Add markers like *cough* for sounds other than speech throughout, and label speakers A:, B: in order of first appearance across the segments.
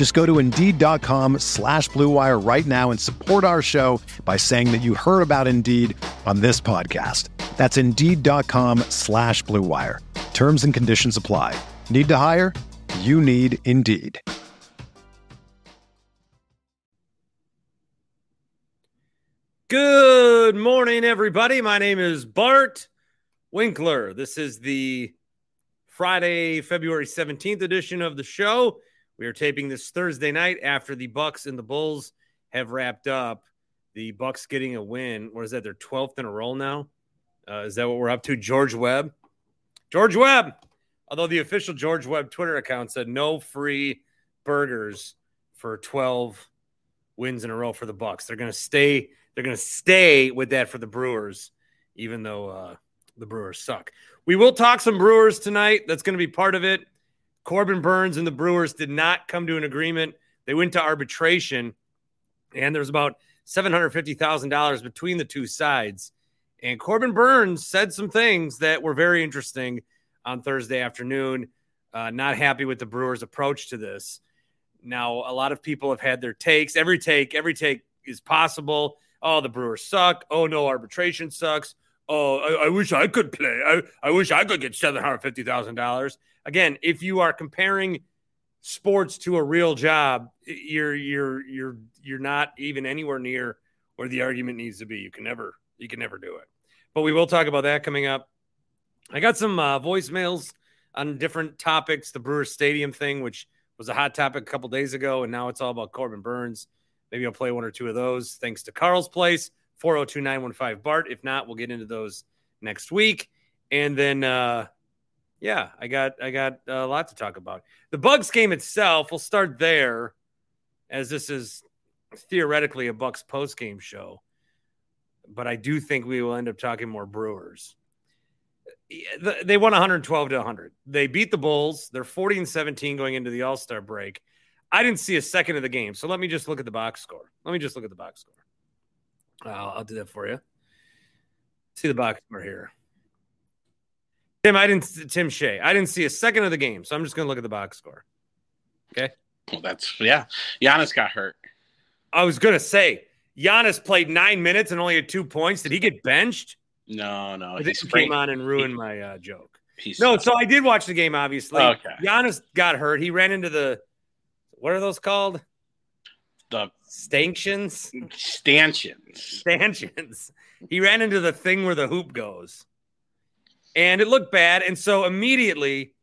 A: Just go to Indeed.com slash BlueWire right now and support our show by saying that you heard about Indeed on this podcast. That's Indeed.com slash BlueWire. Terms and conditions apply. Need to hire? You need Indeed.
B: Good morning, everybody. My name is Bart Winkler. This is the Friday, February 17th edition of the show. We are taping this Thursday night after the Bucks and the Bulls have wrapped up. The Bucks getting a win. What is that? Their 12th in a row now. Uh, is that what we're up to? George Webb. George Webb. Although the official George Webb Twitter account said no free burgers for 12 wins in a row for the Bucks. They're going to stay they're going to stay with that for the Brewers, even though uh, the Brewers suck. We will talk some Brewers tonight. That's going to be part of it. Corbin Burnes and the Brewers did not come to an agreement. They went to arbitration, and there's about $750,000 between the two sides. And Corbin Burnes said some things that were very interesting on Thursday afternoon. Uh, not happy with the Brewers' approach to this. Now, a lot of people have had their takes. Every take, every take is possible. Oh, the Brewers suck. Oh, no, arbitration sucks. Oh, I, I wish I could play. I, I wish I could get $750,000. Again, if you are comparing sports to a real job, you're you're you're you're not even anywhere near where the argument needs to be. You can never you can never do it. But we will talk about that coming up. I got some uh, voicemails on different topics. The Brewers Stadium thing, which was a hot topic a couple days ago, and now it's all about Corbin Burnes. Maybe I'll play one or two of those. Thanks to Carl's Place, 402 915 Bart. If not, we'll get into those next week. And then, uh, yeah, I got I got a lot to talk about. The Bucks game itself, we'll start there, as this is theoretically a Bucks post game show. But I do think we will end up talking more Brewers. They won 112 to 100. They beat the Bulls. They're 40 and 17 going into the All Star break. I didn't see a second of the game. So let me just look at the box score. Let me just look at the box score. I'll, I'll do that for you. See the box score here. Tim, I didn't. Tim Shea, I didn't see a second of the game, so I'm just going to look at the box score. Okay.
C: Well, that's yeah. Giannis got hurt.
B: I was going to say Giannis played nine minutes and only had two points. Did he get benched?
C: No, no.
B: He came on and ruined he, my uh, joke. No, so I did watch the game. Obviously,
C: okay.
B: Giannis got hurt. He ran into the what are those called?
C: The
B: stanchions.
C: Stanchions.
B: Stanchions. He ran into the thing where the hoop goes, and it looked bad. And so immediately,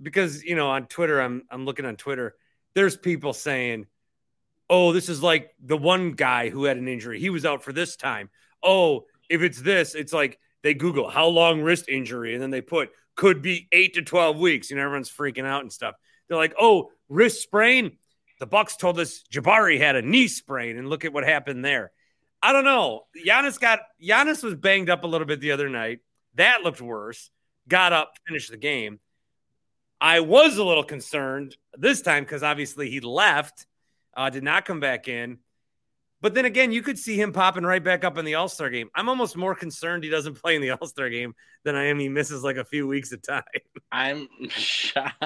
B: because you know on Twitter, I'm I'm looking on Twitter. There's people saying, "Oh, this is like the one guy who had an injury. He was out for this time." Oh, if it's this, it's like they Google how long wrist injury, and then they put could be eight to twelve weeks. You know, everyone's freaking out and stuff. They're like, "Oh, wrist sprain. The Bucks told us Jabari had a knee sprain, and look at what happened there. I don't know. Giannis got Giannis was banged up a little bit the other night. That looked worse. Got up, finished the game. I was a little concerned this time because obviously he left, uh, did not come back in. But then again, you could see him popping right back up in the All Star game. I'm almost more concerned he doesn't play in the *laughs* All Star game than I am he misses like a few weeks of time. *laughs*
C: I'm shocked.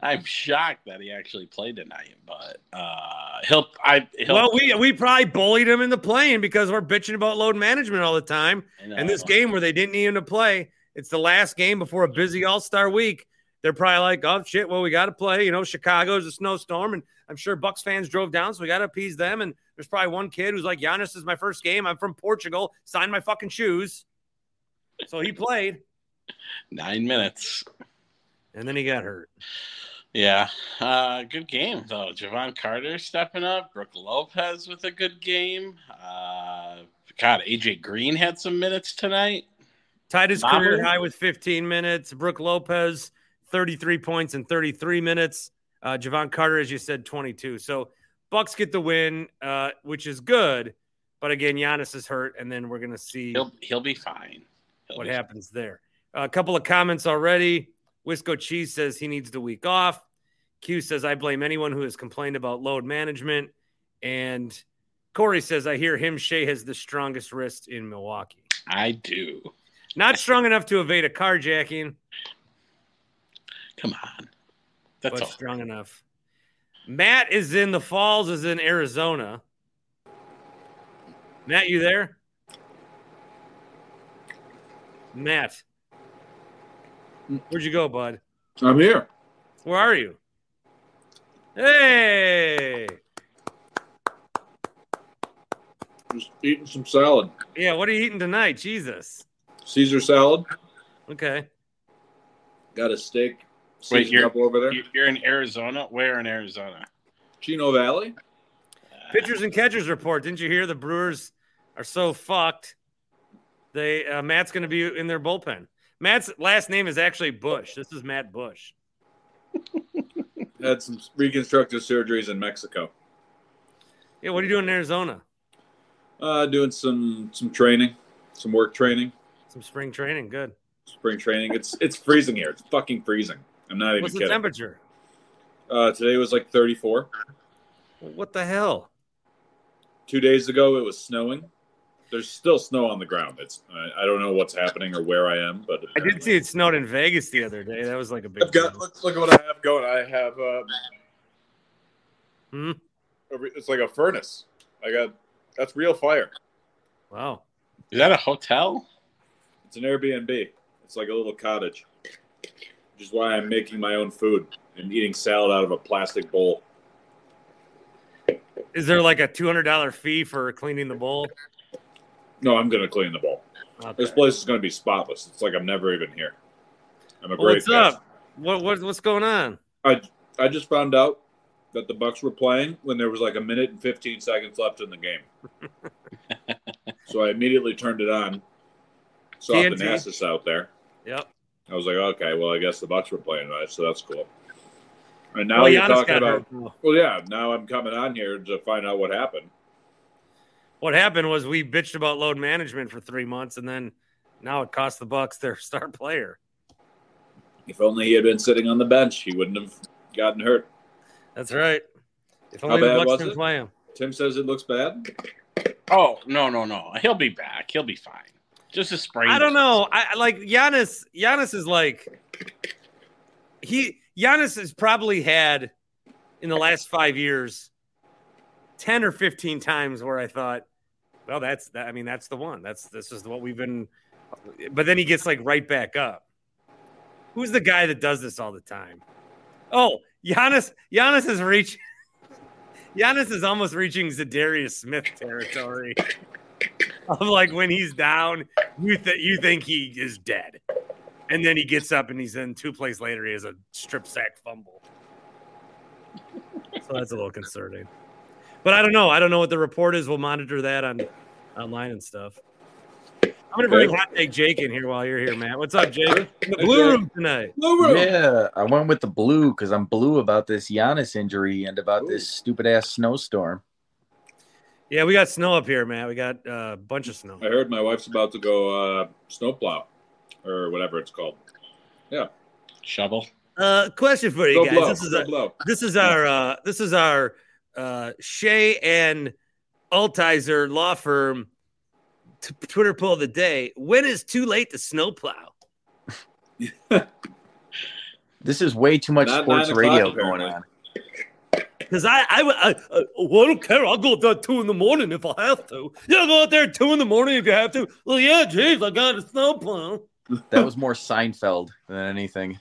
C: I'm shocked that he actually played tonight, but uh, he'll. I he'll,
B: well, we we probably bullied him into playing because we're bitching about load management all the time. And this game where they didn't need him to play, it's the last game before a busy All Star week. They're probably like, oh shit, well we got to play. You know, Chicago's a snowstorm, and I'm sure Bucks fans drove down, so we got to appease them and there's probably one kid who's like, Giannis is my first game. I'm from Portugal. Sign my fucking shoes. So he played,
C: Nine minutes.
B: and then he got hurt.
C: Yeah. Uh, good game, though. Jevon Carter stepping up. Brook Lopez with a good game. Uh, God, AJ Green had some minutes tonight.
B: Tied his career high with 15 minutes. Brook Lopez, 33 points in 33 minutes. Uh, Jevon Carter, as you said, 22. So Bucks get the win, uh, which is good. But again, Giannis is hurt, and then we're going to see
C: He'll he'll be fine. He'll
B: what
C: be
B: happens there. a couple of comments already. Wisco Cheese says he needs the week off. Q says, I blame anyone who has complained about load management. And Corey says, I hear him, Shea has the strongest wrist in Milwaukee.
C: I do.
B: Not strong enough to evade a carjacking,
C: Come on. That's
B: but
C: all.
B: strong enough. Matt is in the Falls, is in Arizona. Matt, you there? Matt, where'd you go, bud?
D: I'm here.
B: Where are you? Hey,
D: Just eating some salad.
B: yeah. What are you eating tonight? Jesus.
D: Caesar salad.
B: Okay.
D: Got a steak.
C: Wait,
D: seasoned
C: you're-
D: up over there.
C: You- You're in Arizona. Where in Arizona?
D: Chino Valley.
B: Pitchers and catchers report. Didn't you hear the Brewers are so fucked? They uh, Matt's going to be in their bullpen. Matt's last name is actually Bush. This is Matt Bush. *laughs*
D: Had some reconstructive surgeries in Mexico.
B: Yeah. What are you doing in Arizona?
D: Uh, doing some some training, some work training,
B: Some spring training. Good.
D: spring training. It's it's freezing here. It's fucking freezing. I'm not even
B: What's the temperature?
D: Uh, today was like 34.
B: What the hell?
D: Two days ago it was snowing. There's still snow on the ground. It's I, I don't know what's happening or where I am, but
B: I did see it snowed in Vegas the other day. That was like a big.
D: I've got
B: deal.
D: look, look at what I have going. I have uh,
B: Hmm?
D: a it's like a furnace. I got that's real fire.
B: Wow.
C: Is that a hotel?
D: It's an Airbnb. It's like a little cottage, which is why I'm making my own food and eating salad out of a plastic bowl.
B: Is there like a two hundred dollar fee for cleaning the bowl?
D: No, I'm gonna clean the bowl.
B: Okay.
D: This place is gonna be spotless. It's like I'm never even here. I'm a
B: Well,
D: great
B: what's
D: guest.
B: up? What, what what's going on?
D: I I just found out that the Bucks were playing when there was like a minute and 15 seconds left in the game. *laughs* so I immediately turned it on. Saw
B: TNT?
D: Thanasis out there.
B: Yep.
D: I was like, okay, well, I guess the Bucks were playing tonight, so that's cool. And now
B: well,
D: you're
B: Giannis
D: talking about.
B: hurt.
D: Well, yeah. Now I'm coming on here to find out what happened.
B: What happened was we bitched about load management for three months, and then now it cost the Bucks their *laughs* star player.
D: If only he had been sitting on the bench, he wouldn't have gotten hurt.
B: That's right. If
D: How
B: only the
D: bad
B: Bucks
D: was
B: didn't
D: it?
B: play him.
D: Tim says it looks bad.
C: Oh no no no! He'll be back. He'll be fine. Just a sprain.
B: I don't know. I like Giannis. Giannis is like he. Giannis has probably had in the last five years ten or fifteen times where I thought, well, that's that. I mean, that's the one. That's this is what we've been. But then he gets like right back up. Who's the guy that does this all the time? Oh, Giannis. Giannis is reaching. *laughs* Giannis is almost reaching Za'Darius Smith territory. *laughs* *laughs* of like when he's down, you th- you think he is dead, and then he gets up and he's in two plays later. He has a strip sack fumble. So that's a little concerning. But I don't know. I don't know what the report is. We'll monitor that on online and stuff. I'm gonna bring Hot Take Jake in here while you're here, Matt. What's up, Jake? In the
D: Hey,
B: blue room tonight.
E: Yeah, I went with the blue because I'm blue about this Giannis injury and about this stupid ass snowstorm.
B: Yeah, we got snow up here, Matt. We got uh, a bunch of snow.
D: I heard my wife's about to go uh, snowplow or whatever it's called.
C: Yeah, shovel.
B: Uh, question for you
D: Go
B: guys.
D: blow.
B: This is
D: Go
B: a,
D: blow.
B: this is our uh this is our uh Shea and Altizer law firm t- Twitter poll of the day. When is too late to snowplow? *laughs*
E: This is way too much
D: Not
E: sports radio going on.
B: Because I I, I, I well, I don't care. I'll go out there two in the morning if I have to. Yeah, go out there at two in the morning if you have to. Well, yeah, jeez, I got a snowplow.
E: That was more Seinfeld than anything.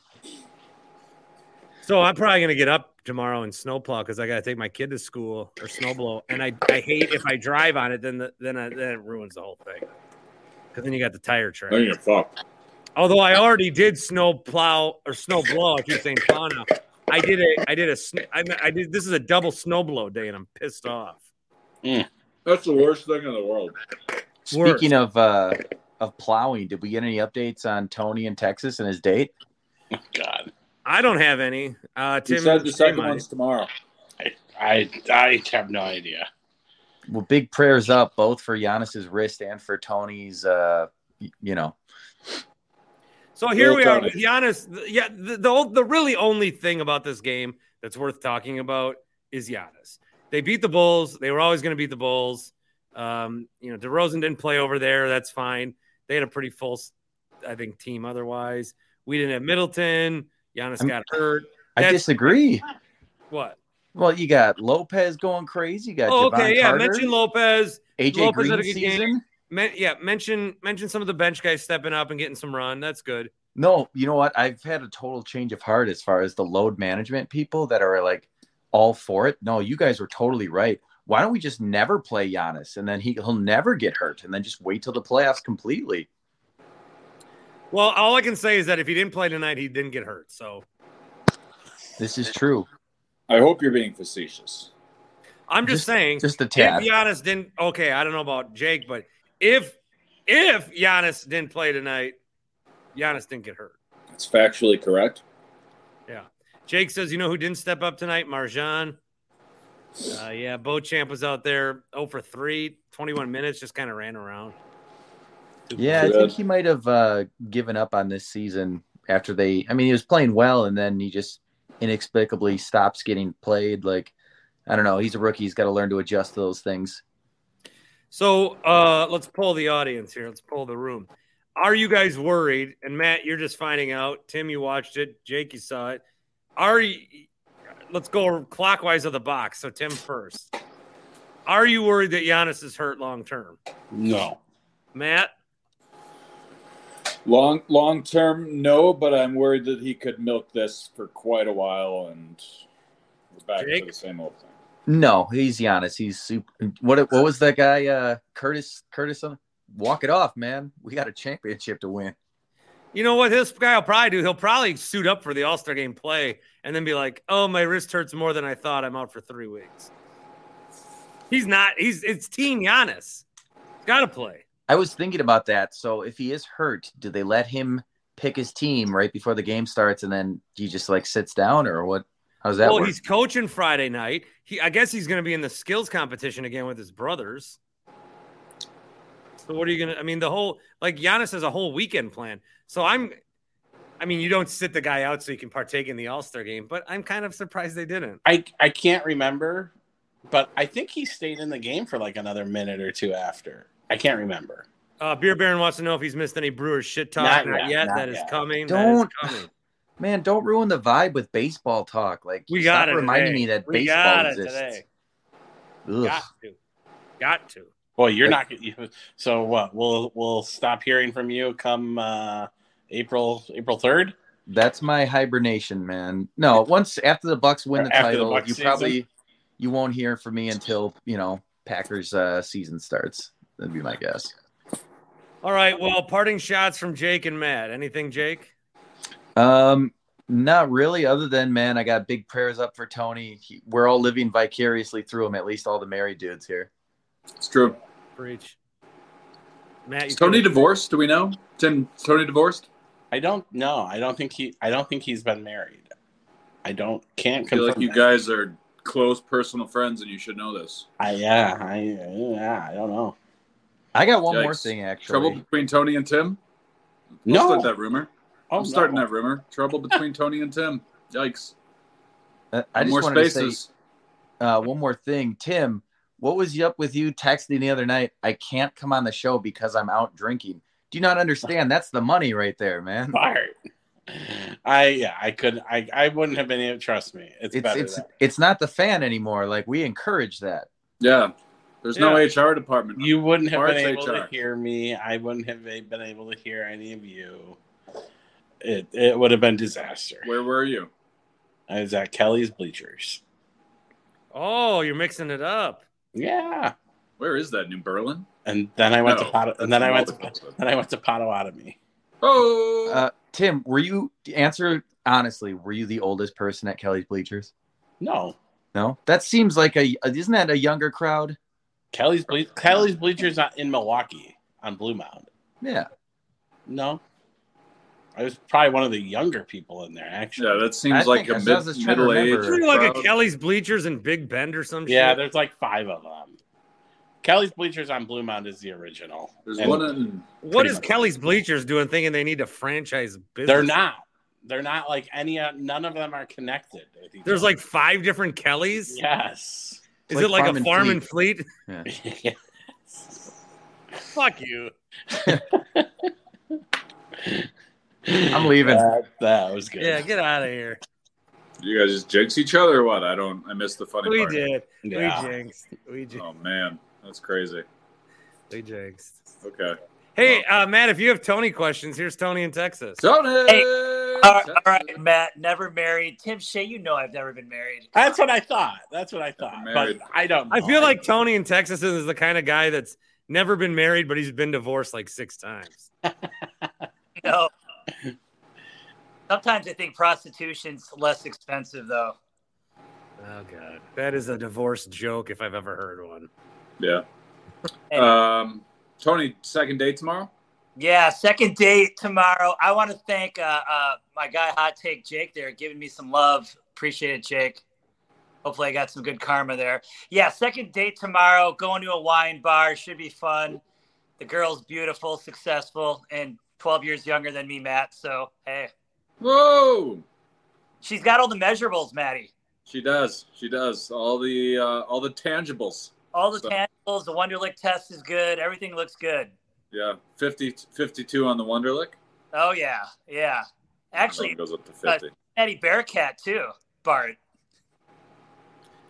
B: So I'm probably gonna get up tomorrow and snowplow because I gotta take my kid to school or snowblow, and I, I hate if I drive on it, then the, then I, then it ruins the whole thing. because then you got the tire track.
D: Then you're fucked.
B: Although I already did snow plow or snow blow, I keep saying plow now. I did a, I did a, sn- I, I did. This is a double snow blow day, and I'm pissed off.
D: That's the worst thing in the world.
E: Speaking of uh, of plowing, did we get any updates on Tony in Texas and his date?
C: Oh, God,
B: I don't have any. Uh,
D: He
B: Tim,
D: said the
B: Tim
D: second one's tomorrow.
C: I, I I have no idea.
E: Well, big prayers up both for Giannis's wrist and for Tony's. Uh, you know,
B: So here we are with Giannis. Yeah, the, the the really only thing about this game that's worth talking about is Giannis. They beat the Bulls. They were always going to beat the Bulls. Um, you know, DeRozan didn't play over there. That's fine. They had a pretty full, I think, team. Otherwise, we didn't have Middleton. Giannis
E: I'm-
B: got hurt.
E: I
B: That's-
E: disagree.
B: What?
E: Well, you got Lopez going crazy. You got
B: Oh,
E: Jevon
B: okay, yeah.
E: Carter,
B: Mention Lopez.
E: AJ
B: Lopez
E: Green
B: a good game.
E: Season.
B: Men- yeah, mention mention some of the bench guys stepping up and getting some run. That's good.
E: No, you know what? I've had a total change of heart as far as the load management people that are like all for it. No, you guys were totally right. Why don't we just never play Giannis and then he, he'll never get hurt and then just wait till the playoffs completely?
B: Well, all I can say is that if he didn't play tonight, he didn't get hurt. So
E: This is true.
D: I hope you're being facetious.
B: I'm just, saying,
E: Just a
B: if
E: tad.
B: Giannis didn't, okay, I don't know about Jake, but if if Giannis didn't play tonight, Giannis didn't get hurt.
D: That's factually correct. Yeah.
B: Jake says, you know who didn't step up tonight? Marjon. Uh, yeah, Beauchamp was out there 0 for 3, 21 minutes, just kind of ran around.
E: Yeah, I think he might have uh, given up on this season after they. I mean, he was playing well, and then he just inexplicably stops getting played. Like, I don't know. He's a rookie. He's got to learn to adjust to those things.
B: So uh, let's pull the audience here. Let's pull the room. Are you guys worried? And Matt, you're just finding out. Tim, you watched it. Jake, you saw it. Are you? Let's go clockwise of the box. So Tim first. Are you worried that Giannis is hurt long term?
C: No,
B: Matt,
D: Long long term, no, but I'm worried that he could milk this for quite a while and we're back
B: Jake?
D: to the same old thing.
E: No, he's Giannis. He's super. What? What was that guy? Uh, Curtis. Curtis. Walk it off, man. We got a championship to win.
B: you know what this guy will probably do? He'll probably suit up for the All Star game play and then be like, "Oh, my wrist hurts more than I thought. I'm out for three weeks." He's not. He's it's Team Giannis. Got to play.
E: I was thinking about that. So if he is hurt, do they let him pick his team right before the game starts, and then he just like sits down, or what? How's that
B: well,
E: work?
B: he's coaching Friday night. He, I guess he's going to be in the skills competition again with his brothers. So what are you going to? I mean, the whole like Giannis has a whole weekend plan. So I'm, I mean, you don't sit the guy out so you can partake in the All Star game, but I'm kind of surprised they didn't.
C: I I can't remember, but I think he stayed in the game for like another minute or two after. I can't remember.
B: Uh, Beer Baron wants to know if he's missed any Brewers shit talk.
C: Not
B: Not,
C: yet,
B: yet.
C: not
B: That is
C: yet.
B: coming.
E: Don't-
B: That is coming.
E: Man, don't ruin the vibe with baseball talk. Like,
B: We
E: stop
B: got it.
E: reminding
B: today.
E: me that
B: we
E: baseball
B: got it
E: exists.
B: today. Got to. Got to.
C: Well, you're not. You, so what? We'll we'll stop hearing from you come uh, April April third.
E: That's my hibernation, man. No, once after the Bucks win the
C: After
E: title,
C: Bucks
E: you
C: season?
E: probably you won't hear from me until you know Packers uh, season starts. That'd be my guess.
B: All right. Well, parting shots from Jake and Matt. Anything, Jake?
E: Um, not really. Other than man, I got big prayers up for Tony. He, we're all living vicariously through him. At least all the married dudes here.
D: It's true.
B: Preach. Matt, you
D: Is Tony divorced? Do we know? Tim, Tony divorced?
C: I don't know. I don't think he. I don't think he's been married. I don't. Can't
D: I feel like you
C: that.
D: guys are close personal friends and you should know this.
C: I yeah. I yeah. I don't know.
E: I got one more thing actually.
D: Trouble between Tony and Tim? I'll
C: No.
D: that rumor.
C: Oh,
D: I'm starting that rumor. Trouble between Tony and Tim. Yikes.
E: Uh, I just
D: more
E: wanted to say uh, one more thing, Tim. What was up with you texting the other night? I can't come on the show because I'm out drinking. Do you not understand? That's the money right there, man. *laughs*
C: Fired. I yeah. I could. I I wouldn't have been able. Trust me. It's,
E: It's it's it's not the fan anymore. Like we encourage that.
D: Yeah. There's no HR department.
C: You wouldn't have
D: Parts
C: been able to hear me. I wouldn't have been able to hear any of you. It it would have been disaster.
D: Where were you?
C: I was at Kelly's bleachers.
B: Oh, you're mixing it up.
C: Yeah.
D: Where is that? New Berlin?
C: And then I went
D: No,
C: to Pot- and then I went
D: multiple.
C: to then I went to Potawatomi.
D: Oh,
E: Uh, Tim, were you answer honestly? Were you the oldest person at Kelly's Bleachers?
C: No,
E: No, that seems like a isn't that a younger crowd?
C: Kelly's ble- Kelly's bleachers not in Milwaukee on Blue Mound.
E: Yeah,
C: No, I was probably one of the younger people in there. Actually,
D: yeah, that seems
E: I
D: like
E: think
D: a
E: I was
D: mid,
E: just trying to
D: middle age.
E: remember.
B: Isn't like a Kelly's Bleachers in Big Bend or some
C: yeah.
B: shit?
C: There's like five of them. Kelly's bleachers on Blue Mound is the original.
D: There's
C: And
D: one in.
B: What
C: pretty.
B: Kelly's Bleachers doing thinking they need to franchise business?
C: They're not. They're not like any. uh, None of them are connected.
B: There's like five different Kellys.
C: yes.
B: Is
E: Like
B: it like
E: Farm
B: a
E: and
B: farm
E: Fleet.
B: and fleet? *laughs*
C: yes.
B: Fuck you. *laughs*
E: I'm leaving.
C: That, that was good.
B: Yeah, get out of here.
D: You guys just jinx each other or what? I don't. I missed the funny
B: We
D: part.
B: did.
C: Yeah.
B: We jinxed. We, jin-
D: Oh man, that's crazy.
B: we jinxed.
D: Okay,
B: Hey, uh, Matt, if you have Tony questions, here's Tony in Texas.
D: Tony.
F: Hey, All right, all right, Matt, never married. Tim Shea, you know I've never been married.
C: That's what I thought. That's what I thought. But. I don't. Know.
B: I feel like Tony in Texas is the kind of guy that's never been married, but he's been divorced like six times. *laughs*
F: You know, sometimes I think prostitution's less expensive, though.
B: Oh god, that is a divorce joke if I've ever heard one.
D: Yeah. *laughs*
F: Hey.
D: Um, Tony, second date tomorrow.
F: Yeah, second date tomorrow. I want to thank uh, uh, my guy Hot Take Jake there, giving me some love. Appreciate it, Jake. Hopefully, I got some good karma there. Yeah, second date tomorrow. Going to a wine bar should be fun. The girl's beautiful, successful, and 12 years younger than me, Matt. So hey,
D: Whoa.
F: she's got all the measurables, Maddie.
D: She does. She does. All the uh, all the tangibles.
F: All the
D: So-
F: tangibles. The Wonderlic test is good. Everything looks good.
D: Yeah. 50, 52 on the Wonderlic.
F: Oh yeah, yeah. Actually,
D: That goes up to fifty.
F: Maddie Bearcat too, Bart.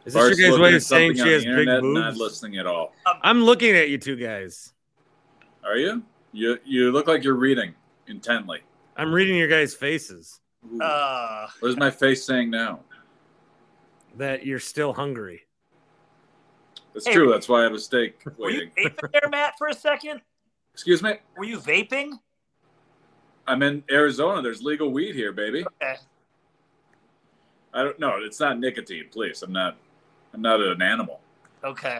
B: Is this
D: Bart's
B: your guys' way of saying she
D: on
B: has
D: the
B: big
D: internet and Not listening at all.
B: I'm looking at you two guys.
D: Are you? You you look like you're reading intently.
B: I'm reading your guys' faces
D: Ooh.
F: Uh,
D: what is my face saying now?
B: that you're still hungry.
D: That's
F: Hey.
D: true. That's why I have a steak
F: were you
D: waiting.
F: vaping there, Matt, for a second?
D: Excuse me.
F: Were you vaping?
D: I'm in Arizona. There's legal weed here, baby.
F: Okay.
D: I don't know. It's not nicotine, please. I'm not. I'm not an animal.
F: Okay.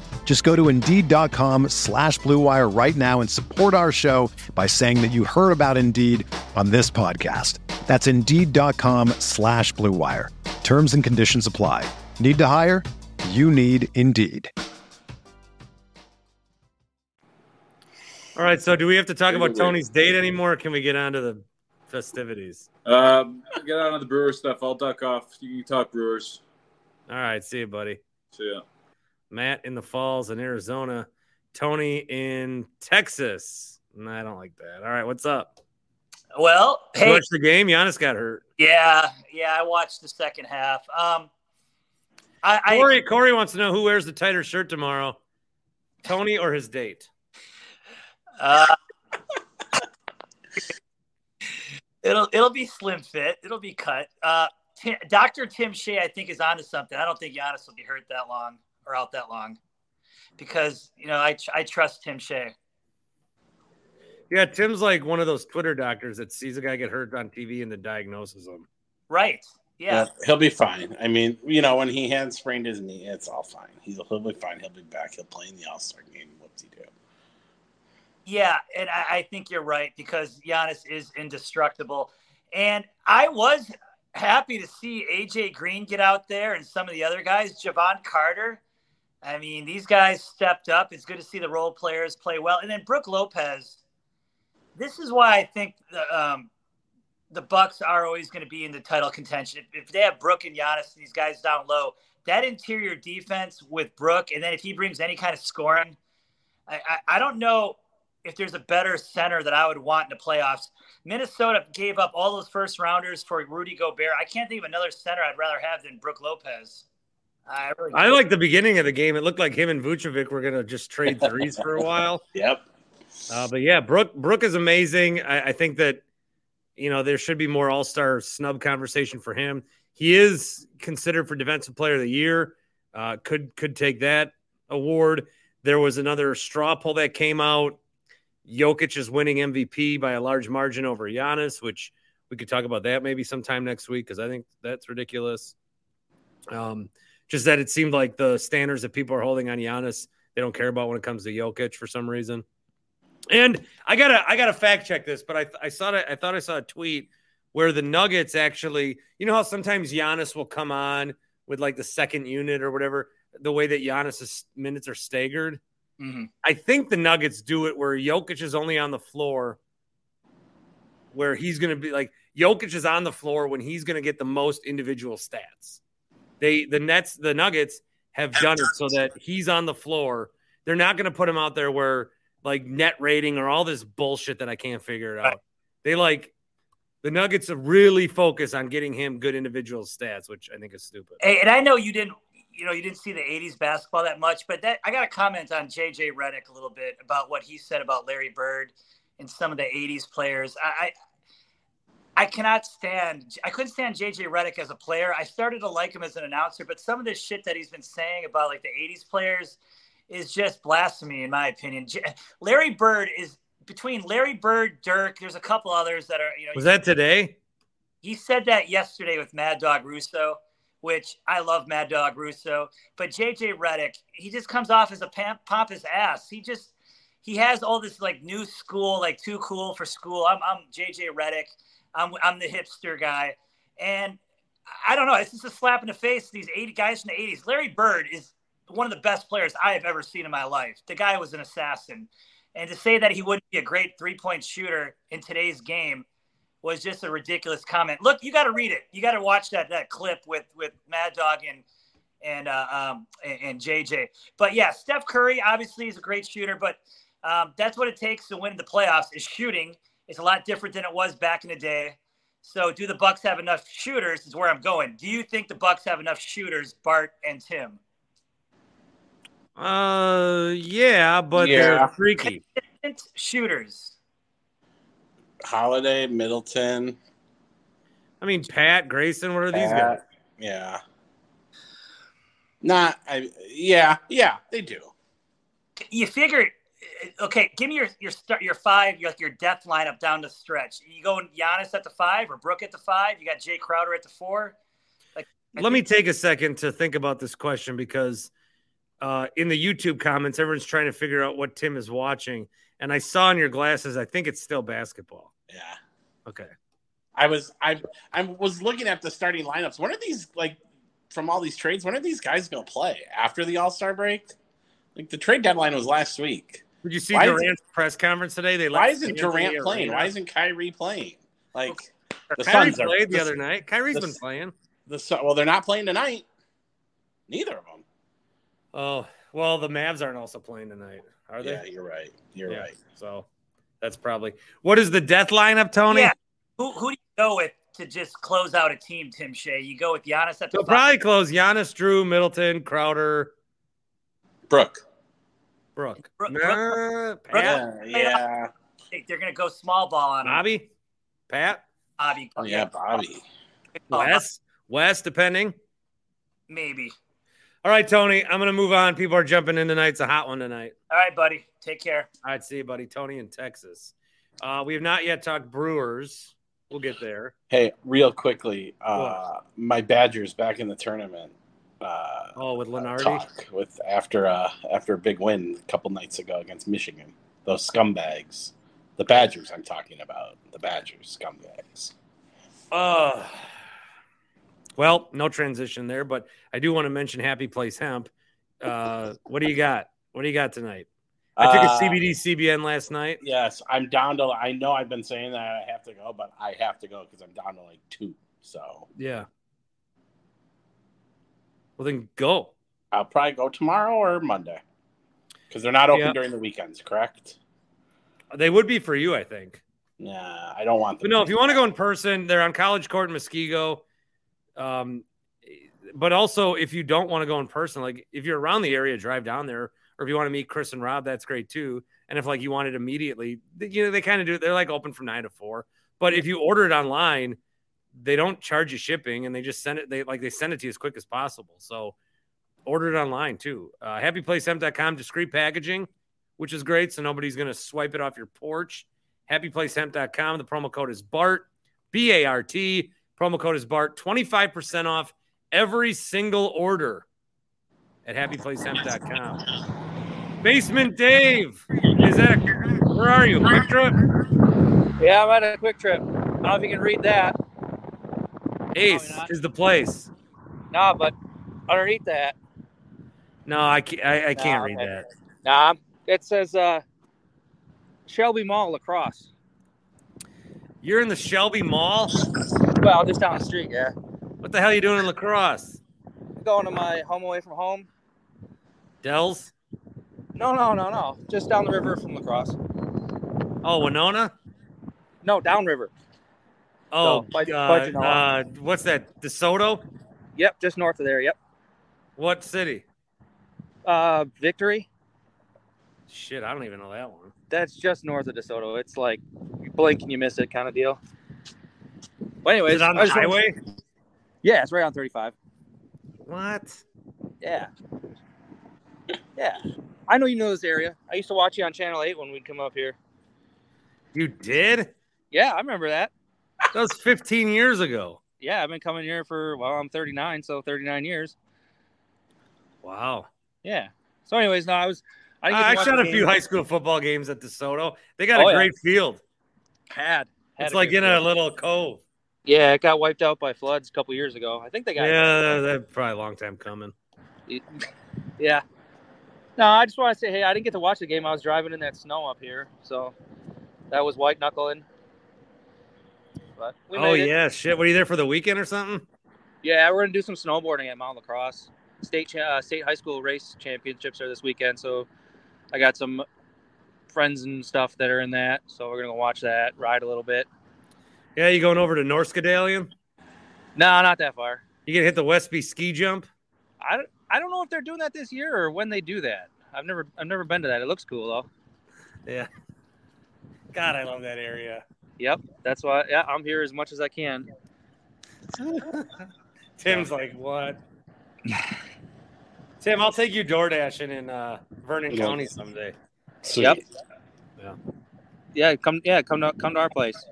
A: Just go to Indeed.com slash Blue Wire right now and support our show by saying that you heard about Indeed on this podcast. That's Indeed.com slash Blue Wire. Terms and conditions apply. Need to hire? You need Indeed.
B: All right, so do we have to talk about. Tony's date anymore? Or can we get on to the festivities?
D: Um, get on to the Brewer stuff. I'll duck off. You can talk Brewers.
B: All right, see you, buddy.
D: See ya.
B: Matt in the Falls in Arizona, Tony in Texas. No, I don't like that. All right, what's up?
F: Well,
B: Did you
F: hey,
B: watch the game? Giannis got hurt.
F: yeah, yeah, I watched the second half. Um, I, I
B: Corey, Corey wants to know who wears the tighter shirt tomorrow, Tony or his date.
F: uh, it'll it'll be slim fit. It'll be cut. Uh, Tim, Dr. Tim Shea, I think, is onto something. I don't think Giannis will be hurt that long or out that long because you know I I trust Tim Shea.
B: Yeah, Tim's like one of those Twitter doctors that sees a guy get hurt on TV and then diagnoses him.
F: Right? Yeah.
C: Yeah, he'll be fine. I mean, you know, when he had sprained his knee, it's all fine. He'll, he'll be fine. He'll be back. He'll play in the All Star game. What's he do?
F: Yeah, and I, I think you're right because Giannis is indestructible. And I was happy to see AJ Green get out there and some of the other guys, Jevon Carter. I mean, these guys stepped up. It's good to see the role players play well. And then Brook Lopez. This is why I think the um, the Bucks are always going to be in the title contention. If, if they have Brook and Giannis these guys down low, that interior defense with Brook, and then if he brings any kind of scoring, I, I, I don't know if there's a better center that I would want in the playoffs. Minnesota gave up all those first rounders for Rudy Gobert. I can't think of another center I'd rather have than Brook Lopez.
B: I, really I like the beginning of the game. It looked like him and Vucevic were going to just trade threes for a while. *laughs*
C: Yep.
B: Uh, but yeah, Brook Brook is amazing. I, I think that you know there should be more All Star snub conversation for him. He is considered for Defensive Player of the Year. Uh, could could take that award. There was another straw poll that came out. Jokic is winning MVP by a large margin over Giannis, which we could talk about that maybe sometime next week because I think that's ridiculous. Um, just that it seemed like the standards that people are holding on Giannis, they don't care about when it comes to Jokic for some reason. And I gotta I gotta fact check this, but I I saw. I thought I saw a tweet where the Nuggets actually, you know how sometimes Giannis will come on with like the second unit or whatever, the way that Giannis's minutes are staggered. Mm-hmm. I think the Nuggets do it where Jokic is only on the floor, where he's going to be like Jokic is on the floor when he's going to get the most individual stats. They the Nets, the Nuggets have done it so that he's on the floor. They're not going to put him out there where like net rating or all this bullshit that I can't figure it out. They like the Nuggets really focused on getting him good individual stats, which I think is stupid.
F: Hey, and I know you didn't, you know, you didn't see the '80s basketball that much, but that I got to comment on JJ Redick a little bit about what he said about Larry Bird and some of the '80s players. I, I cannot stand. I couldn't stand JJ Redick as a player. I started to like him as an announcer, but some of this shit that he's been saying about like the '80s players is just blasphemy, in my opinion. Larry Bird is between Larry Bird, Dirk. There's a couple others that are you know.
B: Was that today?
F: He said that yesterday with Mad Dog Russo, which I love Mad Dog Russo. But JJ Redick, he just comes off as a pompous ass. He just he has all this like new school, like too cool for school. I'm I'm JJ Redick. I'm I'm the hipster guy, and I don't know. It's just a slap in the face. These 80 guys from the 80s. Larry Bird is one of the best players I have ever seen in my life. The guy was an assassin. And to say that he wouldn't be a great three point shooter in today's game was just a ridiculous comment. Look, you got to read it. You got to watch that that clip with with Mad Dog and and uh, um, and, and JJ. But yeah, Steph Curry obviously is a great shooter, but um, that's what it takes to win the playoffs is shooting. It's a lot different than it was back in the day. So, do the Bucks have enough shooters? Is where I'm going. Do you think the Bucks have enough shooters, Bart and Tim?
B: Uh, yeah, but yeah. they're freaky.
F: Shooters.
C: Holiday, Middleton.
B: I mean, Pat, Grayson. What are Pat, these guys?
C: Yeah. Not. I. Yeah. Yeah. They do.
F: You figure. Okay, give me your your start your five your your death lineup down the stretch. You going Giannis at the five or Brook at the five? You got Jae Crowder at the four.
B: Like, let think- me take a second to think about this question because uh, in the YouTube comments, everyone's trying to figure out what Tim is watching. And I saw in your glasses, I think it's still basketball.
C: Yeah.
B: Okay.
C: I was I I was looking at the starting lineups. When are these like from all these trades? When are these guys going to play after the All Star break? Like the trade deadline was last week.
B: Did you see why Durant's press conference today? They like
C: why isn't Durant playing? Why isn't Kyrie playing? Like
B: the Kyrie Suns played are, the, the other night. Kyrie's the, been playing.
C: The well, they're not playing tonight. Neither of them.
B: Oh well, the Mavs aren't also playing tonight, are they?
C: Yeah, you're right. You're yeah, right.
B: So that's probably what is the death lineup, Tony? Yeah.
F: Who who do you go with to just close out a team, Tim Shea? You go with Giannis at the.
B: They'll probably close Giannis, Jrue, Middleton, Crowder,
C: Brook.
B: Brook.
F: Brook. Nah, Brook.
C: Yeah, yeah.
F: They're gonna go small ball on
B: Bobby, Pat.
F: Bobby.
C: Oh yeah, Bobby.
B: Wes, Wes, depending.
F: Maybe.
B: All right, Tony, I'm going to move on. People are jumping in tonight. It's a hot one tonight.
F: All right, buddy. Take care.
B: All right, see you, buddy. Tony in Texas. Uh, we have not yet talked Brewers. We'll get there.
C: Hey, real quickly, uh, my Badgers back in the tournament. Uh,
B: oh, with Lunardi.
C: with after uh, after a big win a couple nights ago against Michigan. Those scumbags, the Badgers. I'm talking about the Badgers scumbags.
B: Uh, well, no transition there, but I do want to mention Happy Place Hemp. Uh, what do you got? What do you got tonight? I took a
C: Uh,
B: CBD CBN last night.
C: Yes, I'm down to. I know I've been saying that I have to go, but I have to go because I'm down to like two. So
B: Yeah. Well, then go.
C: I'll probably go tomorrow or Monday because they're not open during the weekends. Correct?
B: They would be for you, I think.
C: Nah, I don't want them.
B: But no, if you want to go in person, they're on College Court in Muskego. Um, but also, if you don't want to go in person, like if you're around the area, drive down there. Or if you want to meet Chris and Rob, that's great too. And if like you want it immediately, you know they kind of do. They're like open from nine to four. But if you order it online, they don't charge you shipping, and they just send it. They like they send it to you as quick as possible. So order it online too. Uh, happyplacehemp.com, discreet packaging, which is great. So nobody's gonna swipe it off your porch. Happyplacehemp.com. The promo code is BART, B A R T. Promo code is BART. 25% off every single order at happyplacehemp.com. Basement Dave, is that a, where are you? Kwik Trip?
G: Yeah, I'm at a Kwik Trip. I don't know if you can read that.
B: Ace is the place.
G: No, but underneath that,
B: No, I can't, I, I can't
G: No,
B: read
G: okay.
B: that.
G: nah, it says uh, Shelby Mall La Crosse.
B: You're in the Shelby Mall?
G: Well, just down the street, yeah.
B: What the hell are you doing in La Crosse?
G: Going to my home away from home.
B: Dells?
G: No, no, no, no. Just down the river from La Crosse.
B: Oh, Winona?
G: No, downriver.
B: Oh,
G: So, by
B: uh, what's that? DeSoto?
G: Yep, just north of there. Yep.
B: What city?
G: Uh, Victory.
B: Shit, I don't even know that one.
G: That's just north of DeSoto. It's like you blink and you miss it kind of deal. Well, anyways,
B: Is it on the highway?
G: Yeah, it's right on 35.
B: What?
G: Yeah. Yeah. I know you know this area. I used to watch you on Channel 8 when we'd come up here.
B: You did?
G: Yeah, I remember that.
B: That was 15 years ago.
G: Yeah, I've been coming here for, well, I'm 39, so 39 years.
B: Wow.
G: Yeah. So, anyways, no, I was. I, didn't get to
B: I shot a few high school football games at DeSoto. They got
G: Oh,
B: a
G: yeah.
B: great field.
G: Had. had
B: It's like in a little cove.
G: Yeah, it got wiped out by floods a couple years ago. I think they got.
B: Yeah, that's probably a long time coming. *laughs*
G: Yeah. No, I just want to say, hey, I didn't get to watch the game. I was driving in that snow up here, so that was white knuckling. But
B: oh,
G: made it.
B: yeah. Shit. Were you there for the weekend or something?
G: Yeah, we're gonna do some snowboarding at Mount La Crosse. State uh, state high school race championships are this weekend, so I got some friends and stuff that are in that. So we're gonna go watch that, ride a little bit.
B: Yeah, you going over to North Scadalian?
G: No, not that far.
B: You gonna hit the Westby ski jump?
G: I don't, I don't know if they're doing that this year or when they do that. I've never I've never been to that. It looks cool though.
B: Yeah. God, I love that area.
G: Yep, that's why. Yeah, I'm here as much as I can. *laughs*
B: Tim's like, what? *sighs* Tim, I'll take you door dashing in uh, Vernon
C: Yeah.
B: County someday.
C: Sweet.
G: Yep.
B: Yeah.
G: Yeah, come yeah come to come to our place.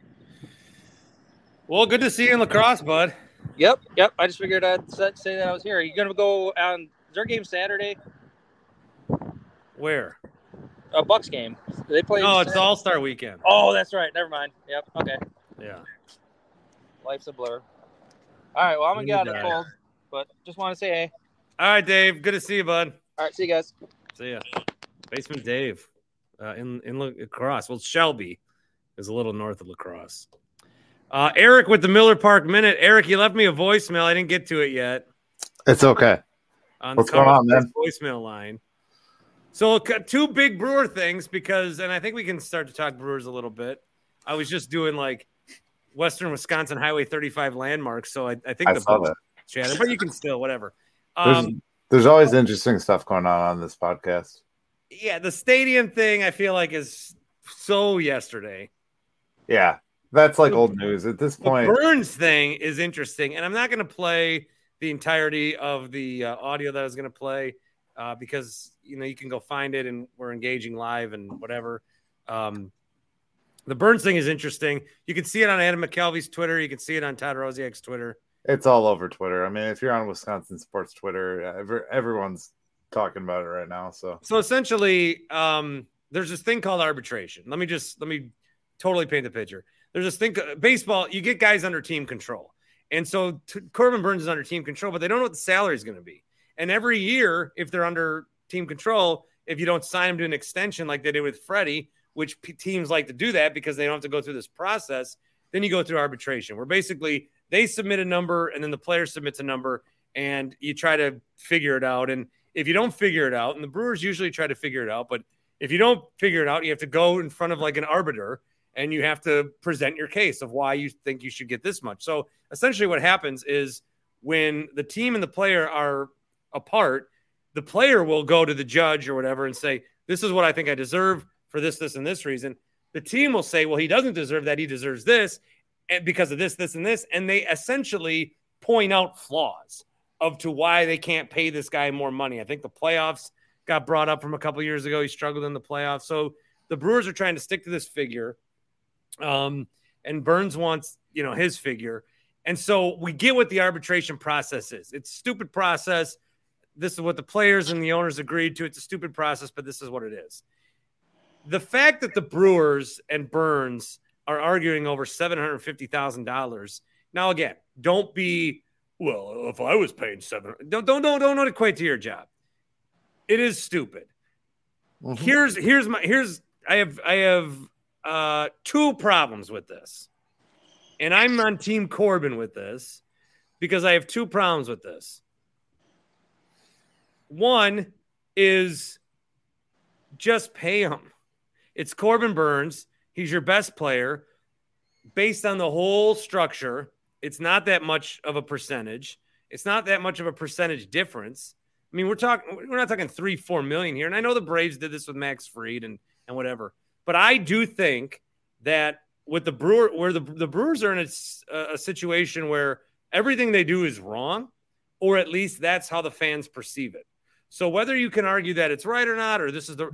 B: Well, good to see you in La Crosse, bud.
G: Yep, yep. I just figured I'd say that I was here. Are you gonna go on? Is their game Saturday?
B: Where?
G: A Bucks game. Do they play?
B: Oh, it's All Star Weekend.
G: Oh, that's right. Never mind. Yep. Okay.
B: Yeah.
G: Life's a blur. All right. Well, I'm gonna get out of the cold, but just want to say hey.
B: All right, Dave. Good to see you, bud.
G: All right. See you guys.
B: See ya. Basement Dave uh, in in La Crosse. Well, Shelby is a little north of La Crosse. Uh, Eric with the Miller Park Minute. Eric, you left me a voicemail. I didn't get to it yet.
H: It's okay.
B: on
H: What's
B: the cover
H: going on, man?
B: voicemail line. So two big Brewer things because, and I think we can start to talk Brewers a little bit. I was just doing like Western Wisconsin Highway 35 landmarks, so I, I think
H: I
B: the
H: saw that.
B: but you can still whatever.
H: There's,
B: Um,
H: there's always interesting stuff going on on this podcast.
B: yeah, the stadium thing I feel like is so yesterday.
H: Yeah, that's like old news at this
B: The
H: point.
B: Burnes thing is interesting, and I'm not going to play the entirety of the uh, audio that I was going to play uh, because you know you can go find it, and we're engaging live and whatever. Um, the Burnes thing is interesting. You can see it on Adam McCalvy's Twitter. You can see it on Todd Rosiak's Twitter.
H: It's all over Twitter. I mean, if you're on Wisconsin sports Twitter, every, everyone's talking about it right now. So
B: So essentially, um, there's this thing called arbitration. Let me just let me totally paint the picture. there's this thing baseball. You get guys under team control, and so t- Corbin Burnes is under team control, but they don't know what the salary is going to be. And every year, if they're under team control, if you don't sign them to an extension like they did with Freddie, which p- teams like to do that because they don't have to go through this process, then you go through arbitration, where basically they submit a number and then the player submits a number, and you try to figure it out. And if you don't figure it out, and the Brewers usually try to figure it out, but if you don't figure it out, you have to go in front of like an arbiter and you have to present your case of why you think you should get this much. So essentially, what happens is when the team and the player are apart, the player will go to the judge or whatever and say, This is what I think I deserve for this, this, and this reason. The team will say, Well, he doesn't deserve that. He deserves this because of this, this, and this. And they essentially point out flaws of to why they can't pay this guy more money. I think the playoffs got brought up from a couple years ago. He struggled in the playoffs. So the Brewers are trying to stick to this figure. Um, and Burnes wants, you know, his figure. And so we get what the arbitration process is. It's stupid process. This is what the players and the owners agreed to. It's a stupid process, but this is what it is. The fact that the Brewers and Burnes are arguing over $750,000. Now, again, don't be, well, if I was paying seven, don't, don't, don't, don't equate to your job. It is stupid. Mm-hmm. Here's, here's my, here's, I have, I have uh, two problems with this. And I'm on Team Corbin with this because I have two problems with this. One is just pay him. It's Corbin Burnes. He's your best player. Based on the whole structure, it's not that much of a percentage. It's not that much of a percentage difference. I mean, we're talking we're not talking three, four million here. And I know the Braves did this with Max Fried and and whatever. But I do think that with the Brewer, where the, the Brewers are in a, a situation where everything they do is wrong, or at least that's how the fans perceive it. So whether you can argue that it's right or not, or this is the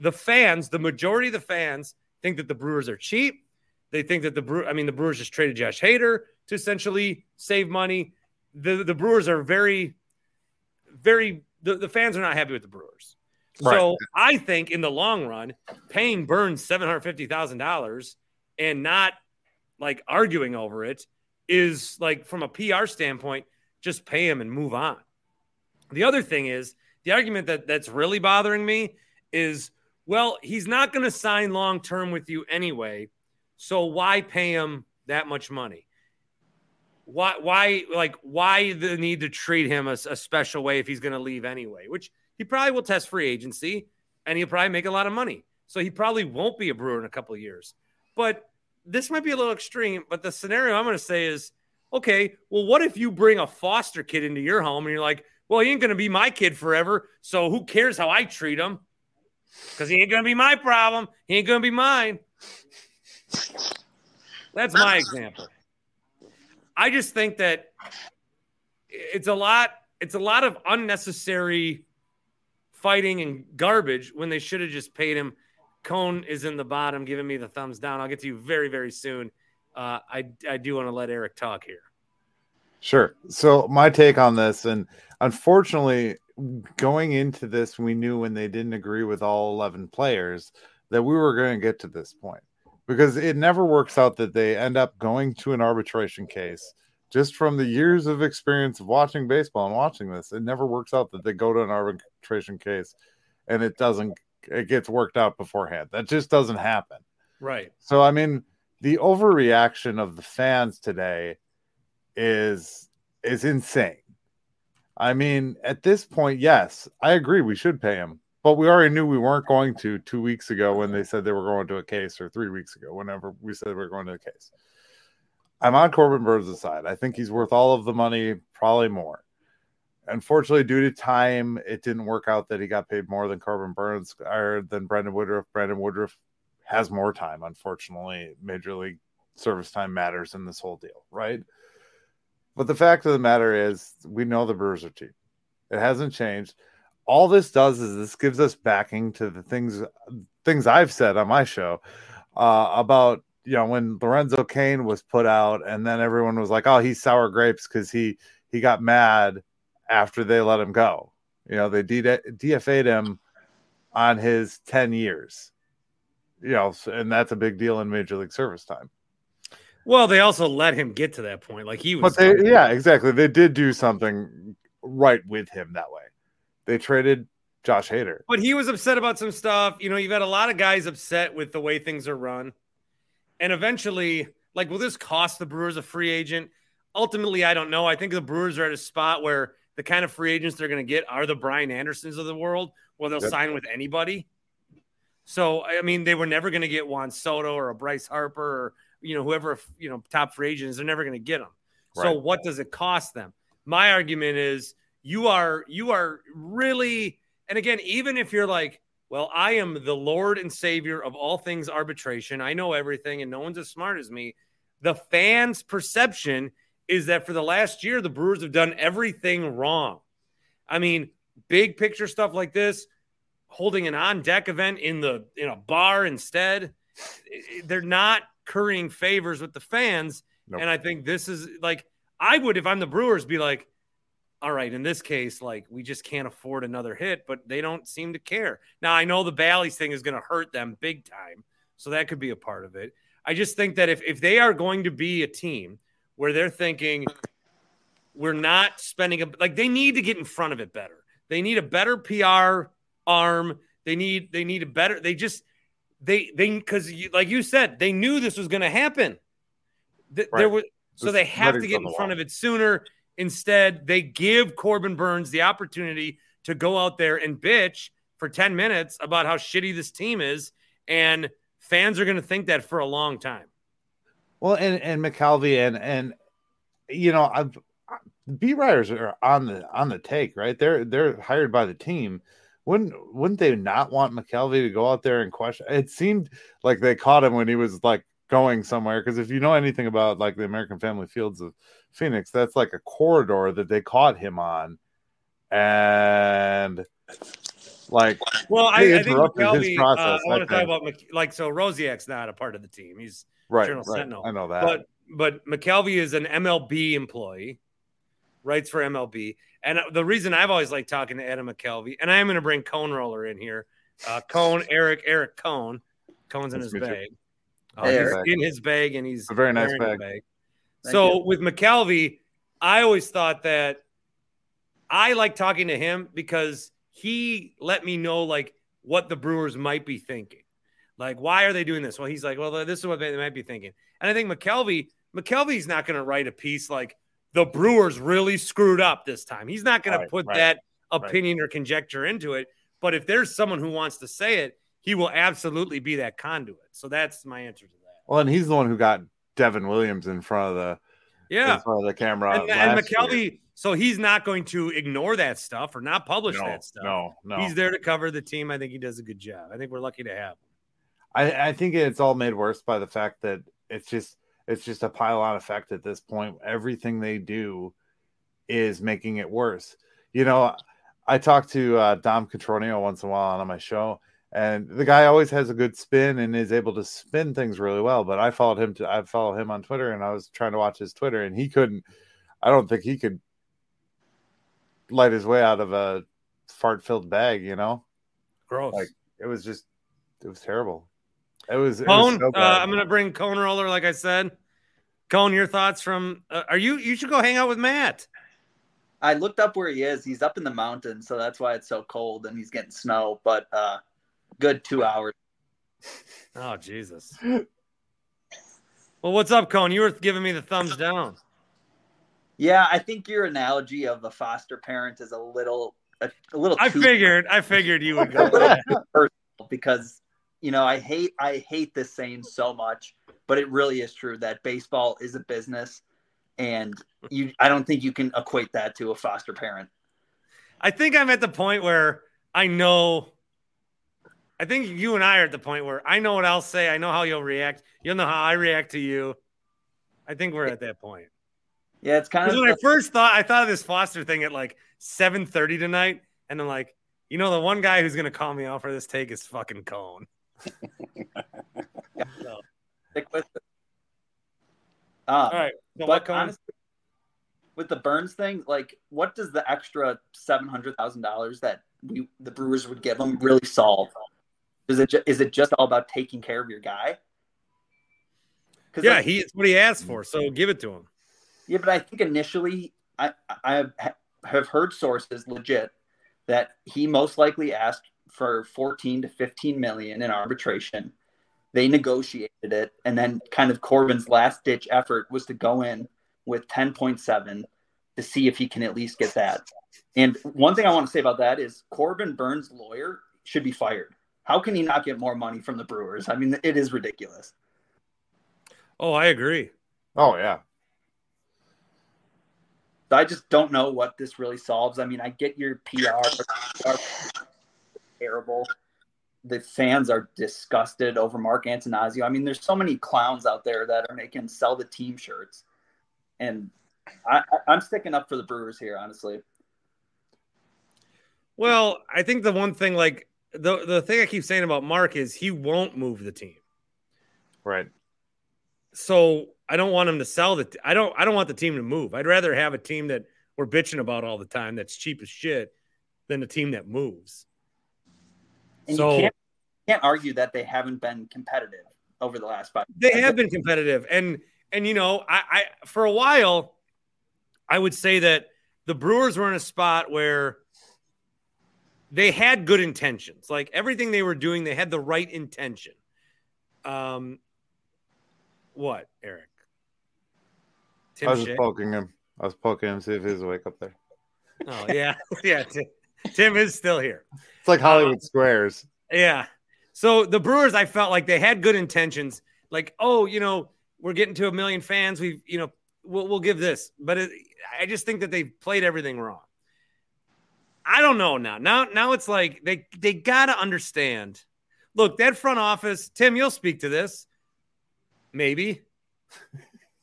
B: the fans, the majority of the fans think that the Brewers are cheap. They think that the Brew, I mean, the Brewers just traded Josh Hader to essentially save money. The the Brewers are very, very. The, the fans are not happy with the Brewers. Right. So I think in the long run, paying Burnes seven hundred fifty thousand dollars and not like arguing over it is like from a PR standpoint, just pay him and move on. The other thing is the argument that that's really bothering me is well, he's not going to sign long term with you anyway. So why pay him that much money? Why, why, like, why the need to treat him a, a special way if he's going to leave anyway? Which he probably will test free agency and he'll probably make a lot of money. So he probably won't be a Brewer in a couple of years. But this might be a little extreme. But the scenario I'm going to say is okay, well, what if you bring a foster kid into your home and you're like, well, he ain't going to be my kid forever. So who cares how I treat him? because he ain't gonna be my problem. He ain't gonna be mine. That's my example. I just think that it's a lot. It's a lot of unnecessary fighting and garbage when they should have just paid him. Cone is in the bottom, giving me the thumbs down. I'll get to you very, very soon. Uh, I I do want to let Eric talk here.
H: Sure. So my take on this, and unfortunately, going into this, we knew when they didn't agree with all 11 players that we were going to get to this point because it never works out that they end up going to an arbitration case. Just from the years of experience of watching baseball and watching this, it never works out that they go to an arbitration case and it doesn't, it gets worked out beforehand. That just doesn't happen.
B: Right.
H: So, I mean, the overreaction of the fans today is is insane I mean, at this point, yes, I agree we should pay him, but we already knew we weren't going to two weeks ago when they said they were going to a case, or three weeks ago, whenever we said we were going to a case. I'm on Corbin Burnes' side. I think he's worth all of the money, probably more. Unfortunately, due to time, it didn't work out that he got paid more than Corbin Burnes or than Brandon Woodruff. Brandon Woodruff has more time, unfortunately. Major league service time matters in this whole deal, right? But the fact of the matter is, we know the Brewers are cheap. It hasn't changed. All this does is this gives us backing to the things things I've said on my show uh, about you know when Lorenzo Cain was put out, and then everyone was like, "Oh, he's sour grapes" because he he got mad after they let him go. You know, they DFA'd him on his ten years. You know, and that's a big deal in Major League Service time.
B: Well, they also let him get to that point. Like he was.
H: But they, yeah, exactly. They did do something right with him that way. They traded Josh Hader.
B: But he was upset about some stuff. You know, you've had a lot of guys upset with the way things are run. And eventually, like, will this cost the Brewers a free agent? Ultimately, I don't know. I think the Brewers are at a spot where the kind of free agents they're going to get are the Brian Andersons of the world, where they'll
H: Yep.
B: sign with anybody. So, I mean, they were never going to get Juan Soto or a Bryce Harper or, you know, whoever, you know, top free agents. They're never going to get them. So, what does it cost them? My argument is you are, you are really, and again, even if you're like, well, I am the Lord and Savior of all things arbitration. I know everything, and no one's as smart as me. The fans' perception is that for the last year, the Brewers have done everything wrong. I mean, big picture stuff like this, holding an on deck event in the in a bar instead, they're not currying favors with the fans.
H: Nope.
B: And I think this is like I would if I'm the Brewers be like, all right, in this case, like we just can't afford another hit, but they don't seem to care. Now I know the Bally's thing is going to hurt them big time, so that could be a part of it. I just think that if if they are going to be a team where they're thinking we're not spending a like they need to get in front of it better. They need a better PR arm. They need they need a better. They just they they because like you said, they knew this was going to happen. Th- There was so they have to get in front of it sooner. Instead, they give Corbin Burnes the opportunity to go out there and bitch for 10 minutes about how shitty this team is. And fans are going to think that for a long time.
H: Well, and and McCalvy and and you know, I've B writers are on the on the take, right? They're they're hired by the team. Wouldn't wouldn't they not want McCalvy to go out there and question? It seemed like they caught him when he was like going somewhere. Because if you know anything about like the American Family Fields of Phoenix, that's like a corridor that they caught him on, and like
B: Well, I, I think McCalvy, uh, I want to talk about Mc, like so. Rosiak's not a part of the team. He's
H: right,
B: Journal
H: right.
B: Sentinel.
H: I know that.
B: but but McCalvy is an MLB employee, writes for MLB. And the reason I've always liked talking to Adam McCalvy, and I am going to bring Cone Roller in here. Uh, Cone, *laughs* Eric, Eric Cone. Cone's in
H: Nice
B: his
H: to meet you.
B: bag. Uh,
E: Hey,
B: he's in his bag, and he's
H: a very nice
B: wearing the
H: bag.
B: So
E: you.
B: with McCalvy, I always thought that I like talking to him because he let me know like what the Brewers might be thinking. Like, why are they doing this? Well, he's like, well, this is what they might be thinking. And I think McCalvy, McCalvy's not going to write a piece like the Brewers really screwed up this time. He's not going
H: Right,
B: to put
H: right,
B: that opinion or conjecture into it. But if there's someone who wants to say it, he will absolutely be that conduit. So that's my answer to that.
H: Well, and he's the one who got Devin Williams in front of the
B: Yeah.
H: in front of the camera.
B: and, and
H: last year.
B: McCalvy, so he's not going to ignore that stuff or not publish
H: no,
B: that stuff.
H: no, no.
B: He's there to cover the team. I think he does a good job. I think we're lucky to have him.
H: I, I think it's all made worse by the fact that it's just it's just a pile on effect at this point. Everything they do is making it worse. You know, I talk to uh, Dom Catronio once in a while on my show, and the guy always has a good spin and is able to spin things really well. But I followed him to I follow him on Twitter, and I was trying to watch his Twitter, and he couldn't. I don't think he could light his way out of a fart filled bag. You know,
B: Gross.
H: Like, it was just it was terrible. It was, it was
B: Cone,
H: so
B: uh. I'm going to bring Cone Roller, like I said. Cone, your thoughts from? Uh, are you? You should go hang out with Matt.
E: I looked up where he is. He's up in the mountains, so that's why it's so cold and he's getting snow. But uh, good two hours.
B: Oh Jesus. well, what's up, Cone? You were giving me the thumbs down.
E: Yeah, I think your analogy of the foster parent is a little a, a little.
B: I
E: too
B: figured. I figured you would go.
E: little *laughs* personal because you know I hate I hate this saying so much, but it really is true that baseball is a business, and you I don't think you can equate that to a foster parent.
B: I think I'm at the point where I know. I think you and I are at the point where I know what I'll say. I know how you'll react. You'll know how I react to you. I think we're at that point.
E: Yeah, it's kind of
B: when I first thought, I thought of this Foster thing at like 7:30 tonight, and I'm like, you know, the one guy who's gonna call me out for this take is fucking Cone. So,
E: stick with it. Uh,
B: all right, so
E: but
B: Cone?
E: honestly, with the Burnes thing, like, what does the extra seven hundred thousand dollars that we the Brewers would give them really solve? Is it ju- is it just all about taking care of your guy?
B: Yeah,
I: like,
B: he it's what he asked for, so give it to him.
I: Yeah, but I think initially, I I have heard sources legit that he most likely asked for 14 to 15 million in arbitration. They negotiated it, and then kind of Corbin's last ditch effort was to go in with 10.7 to see if he can at least get that. And one thing I want to say about that is Corbin Burnes' lawyer should be fired. How can he not get more money from the Brewers? I mean, it is ridiculous.
B: Oh, I agree.
H: Oh yeah.
I: I just don't know what this really solves. I mean, I get your PR, PR terrible. The fans are disgusted over Mark Attanasio. I mean, there's so many clowns out there that are making sell the team shirts, and I, I, I'm sticking up for the Brewers here, honestly.
B: Well, I think the one thing, like the the thing I keep saying about Mark is he won't move the team.
H: Right.
B: So I don't want him to sell the. T- I don't. I don't want the team to move. I'd rather have a team that we're bitching about all the time that's cheap as shit than a team that moves.
I: And
B: so
I: you can't, can't argue that they haven't been competitive over the last five.
B: they have been competitive, and and you know, I, I for a while, I would say that the Brewers were in a spot where they had good intentions. Like everything they were doing, they had the right intention. Um, what, Eric? Tim
H: I was just poking him. I was poking him, to see if he's awake up there.
B: Oh yeah, *laughs* yeah. Tim, Tim is still here.
H: It's like Hollywood uh-huh. Squares.
B: Yeah. So the Brewers, I felt like they had good intentions. Like, oh, you know, we're getting to a million fans. We, you know, we'll, we'll give this, but it, I just think that they played everything wrong. I don't know now. Now, now it's like they they gotta understand. Look, that front office, Tim, you'll speak to this. Maybe.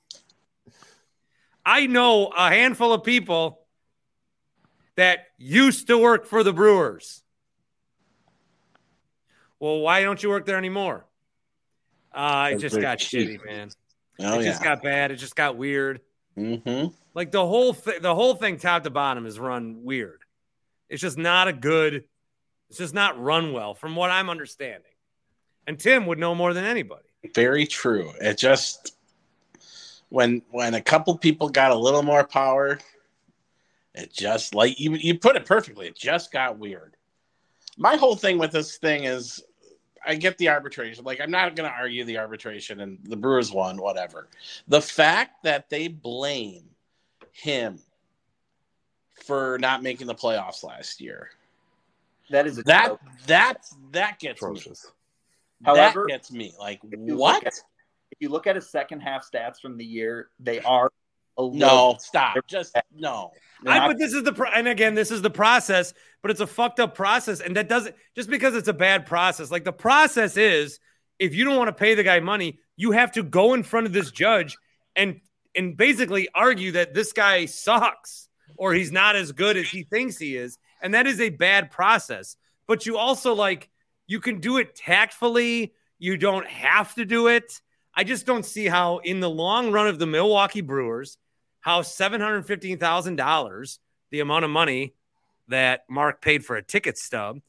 B: *laughs* I know a handful of people that used to work for the Brewers. Well, why don't you work there anymore? Uh, it just got
C: cheap.
B: shitty, man.
C: Oh
B: it
C: yeah.
B: just got bad. It just got weird.
C: mm-hmm.
B: Like the whole thing, the whole thing, top to bottom, is run weird. It's just not a good. It's just not run well, from what I'm understanding. And Tim would know more than anybody.
C: Very true. It just when when a couple people got a little more power, it just like you you put it perfectly. It just got weird. My whole thing with this thing is I get the arbitration. Like I'm not going to argue the arbitration and the Brewers won whatever. The fact that they blame him for not making the playoffs last year.
I: That is a
C: That
I: joke.
C: that that gets me.
I: However,
C: that gets me. Like
I: if
C: what?
I: at- If you look at his second half stats from the year, they are a little.
C: No, stop. Just no.
B: I, but this is the pro- and again, this is the process, but it's a fucked up process, and that doesn't just because it's a bad process. Like the process is, if you don't want to pay the guy money, you have to go in front of this judge and and basically argue that this guy sucks or he's not as good as he thinks he is, and that is a bad process. But you also like you can do it tactfully. You don't have to do it. I just don't see how, in the long run of the Milwaukee Brewers, how seven hundred fifteen thousand dollars, the amount of money that Mark paid for a ticket stub,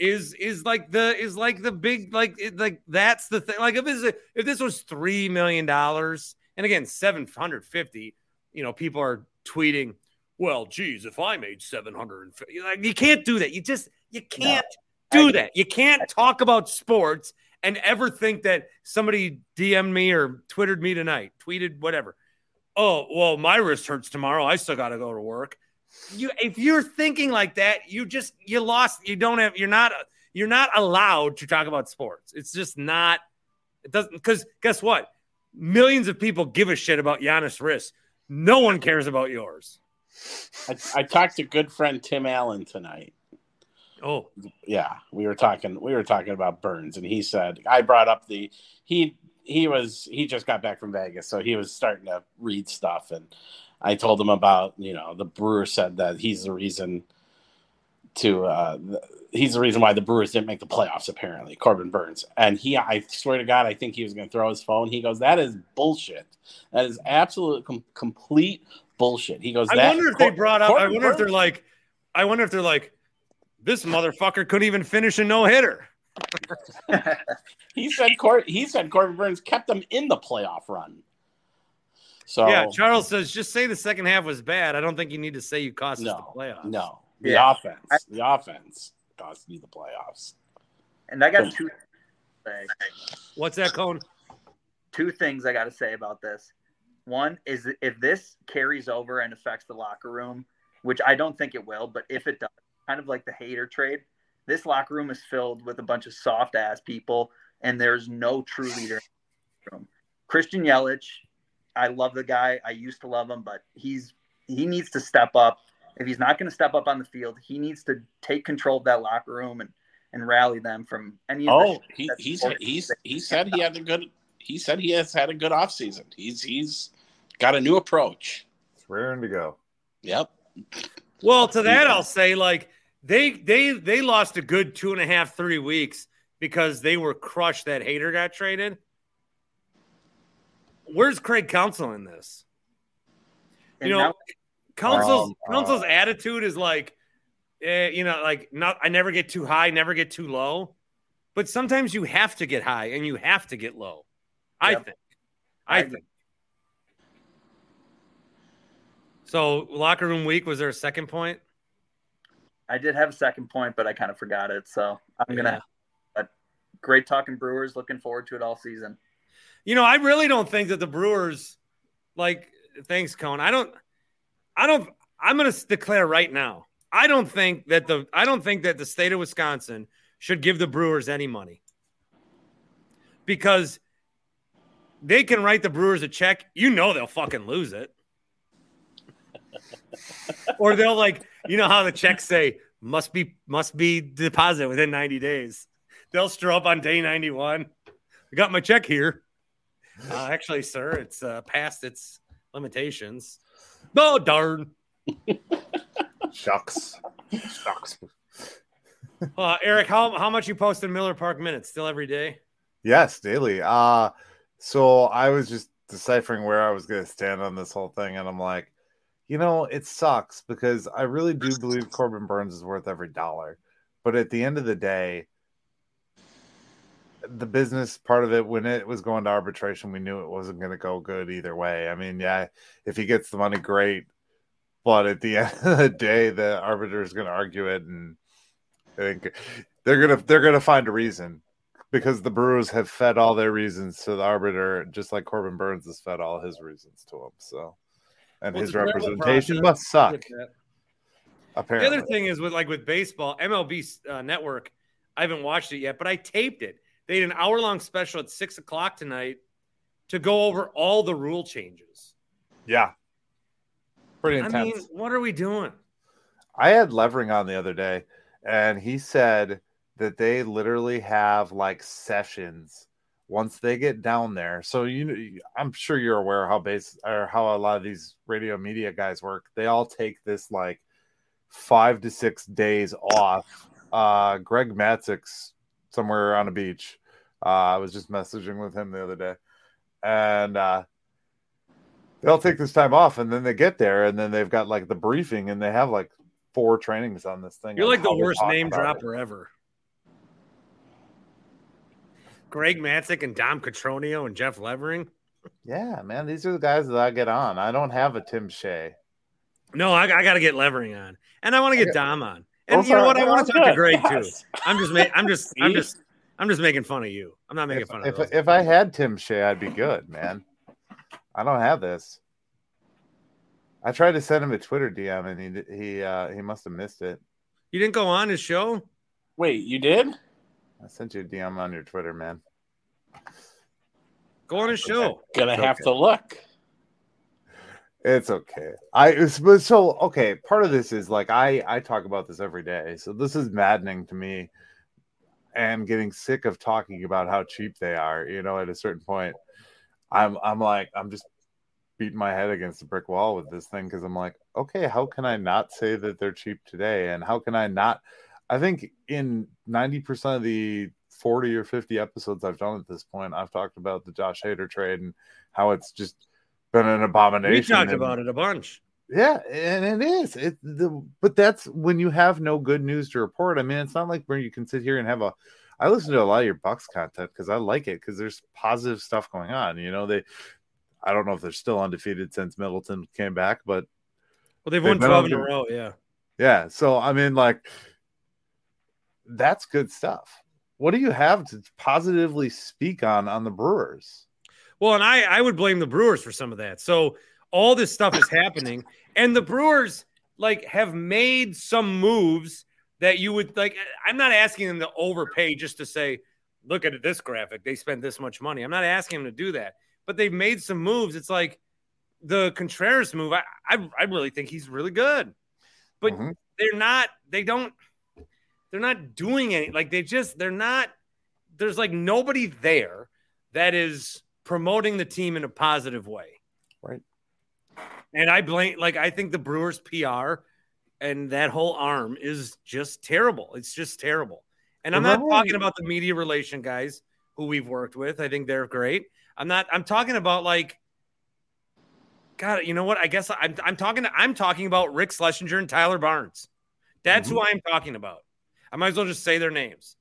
B: is is like the is like the big like like that's the thing. Like if this if this was three million dollars, and again seven hundred fifty, you know, people are tweeting, well, geez, if I made seven hundred and fifty, like you can't do that. You just you can't do that. You can't talk about sports and ever think that somebody DM'd me or Twittered me tonight, tweeted whatever. Oh, well, my wrist hurts tomorrow. I still got to go to work. You, if you're thinking like that, you just you lost. You don't have. You're not. You're not allowed to talk about sports. It's just not. It doesn't because guess what? Millions of people give a shit about Giannis wrist. No one cares about yours.
C: I, I talked to good friend Tim Allen tonight.
B: Oh,
C: Yeah, we were talking. We were talking about Burnes, and he said I brought up the he he was he just got back from Vegas, so he was starting to read stuff, and I told him about you know the Brewer said that he's the reason to uh he's the reason why the Brewers didn't make the playoffs apparently Corbin Burnes and he I swear to God I think he was going to throw his phone he goes that is bullshit that is absolute com- complete bullshit he goes
B: I wonder if they brought up. I
C: Corbin
B: wonder if they're like. I wonder if they're like. This motherfucker couldn't even finish a no hitter. *laughs*
C: he said Cor- he said Corbin Burnes kept them in the playoff run. So
B: Yeah, Charles says just say the second half was bad. I don't think you need to say you cost us the playoffs.
C: no, the
I: Yeah.
C: offense, the offense cost you the playoffs.
I: And I got two say.
B: What's that, Cone?
I: two things I got to say about this. One is if this carries over and affects the locker room, which I don't think it will, but if it does, kind of like the Hader trade, this locker room is filled with a bunch of soft ass people, and there's no true leader in. Christian Yelich, I love the guy. I used to love him, but he's he needs to step up. If he's not going to step up on the field, he needs to take control of that locker room and and rally them from any of
C: Oh,
I: shit
C: he he's he's he said he had a good he said he has had a good offseason. He's he's got a new approach.
H: It's raring to go.
C: Yep.
B: Well, to that I'll say like they they they lost a good two and a half, three weeks because they were crushed that Hader got traded. Where's Craig Counsell in this? You know,
I: now-
H: Counsell's
B: Counsell's
H: uh,
B: attitude is like, eh, you know, like not I never get too high, never get too low. But sometimes you have to get high and you have to get low. I
I: Yep.
B: think. I
I: I
B: think. So locker room week was there a second point?
I: I did have a second point, but I kind of forgot it. So I'm
B: Yeah.
I: gonna. But great talking Brewers. Looking forward to it all season.
B: You know, I really don't think that the Brewers, like, thanks, Cone. I don't, I don't. I'm going to declare right now. I don't think that the I don't think that the state of Wisconsin should give the Brewers any money because they can write the Brewers a check. You know they'll fucking lose it, *laughs* or they'll like you know how the checks say must be must be deposited within 90 days. They'll stir up on day 91. I got my check here. Uh, actually, sir, it's uh, past its limitations. Oh darn!
H: Shucks. Shucks.
B: Uh, Eric, how how much you post in Miller Park minutes? Still every day?
H: Yes, daily. Uh so I was just deciphering where I was gonna stand on this whole thing, and I'm like, you know, it sucks because I really do believe Corbin Burnes is worth every dollar. But at the end of the day, the business part of it, when it was going to arbitration, we knew it wasn't going to go good either way. I mean, yeah, if he gets the money, great. But at the *laughs* end of the day, the arbiter is going to argue it, and I think they're gonna they're gonna find a reason because the Brewers have fed all their reasons to the arbiter, just like Corbin Burnes has fed all his reasons to him. So, and
B: Well,
H: his
B: it's a terrible
H: representation must suck.
B: That. The other thing is with like with baseball, MLB uh, Network. I haven't watched it yet, but I taped it. They had an hour long special at six o'clock tonight to go over all the rule changes.
H: yeah, pretty
B: I
H: intense.
B: mean, what are we doing?
H: I had Levering on the other day, and he said that they literally have like sessions once they get down there. So you, I'm sure you're aware how base or how a lot of these radio media guys work. They all take this like five to six days off. Uh, Greg Matzek's somewhere on a beach. Uh, I was just messaging with him the other day, and uh, they'll take this time off, and then they get there, and then they've got like the briefing, and they have like four trainings on this thing.
B: You're like the worst name
H: about it.
B: dropper ever. Greg Matzek and Dom Catronio and Jeff Levering.
H: Yeah, man, these are the guys that I get on. I don't have a Tim Shea.
B: No, I, I got to get Levering on, and I want to get Dom on. And
H: Those
B: you know what? I want to talk
C: are
B: to Greg
C: good.
B: too. I'm just, ma- I'm just, I'm *laughs* just, I'm just making fun of you. I'm not making
H: If,
B: fun of
H: if,
B: those.
H: if I had Tim Shea, I'd be good, man. I don't have this. I tried to send him a Twitter DM, and he he uh, he must have missed it.
B: You didn't go on his show.
C: Wait, you did?
H: I sent you a DM on your Twitter, man.
B: Go on his show.
C: Gonna
H: It's
C: have
H: okay.
C: to look.
H: It's okay. I it's, but so okay. Part of this is like I I talk about this every day, so this is maddening to me, and getting sick of talking about how cheap they are. You know, at a certain point, I'm I'm like I'm just beating my head against a brick wall with this thing because I'm like, okay, how can I not say that they're cheap today, and how can I not? I think in ninety percent of the forty or fifty episodes I've done at this point, I've talked about the Josh Hader trade and how it's just been an abomination.
B: We talked
H: and-
B: about it a bunch.
H: yeah, and it is. It the but that's when you have no good news to report. I mean, it's not like where you can sit here and have a I listen to a lot of your Bucks content because I like it because there's positive stuff going on. You know, they I don't know if they're still undefeated since Middleton came back, but
B: Well, they've
H: They've
B: won
H: been
B: 12 in a row. Yeah.
H: yeah. So I mean, like, that's good stuff. What do you have to positively speak on on the Brewers?
B: Well, and I, I would blame the Brewers for some of that. So all this stuff is happening, and the Brewers like have made some moves that you would like. I'm not asking them to overpay just to say, look at this graphic, they spent this much money. I'm not asking them to do that, but they've made some moves. It's like the Contreras move. I I, I really think he's really good, but
H: Mhm.
B: they're not. They don't. They're not doing any. Like they just. They're not. There's like nobody there that is promoting the team in a positive way.
H: Right.
B: And I blame, like, I think the Brewers PR and that whole arm is just terrible. It's just terrible. And I'm not talking about the media relation guys who we've worked with. I think they're great. I'm not, I'm talking about like, God, you know what? I guess I'm, I'm talking, I'm talking about Rick Schlesinger and Tyler Barnes. That's mm-hmm. who I'm talking about. I might as well just say their names.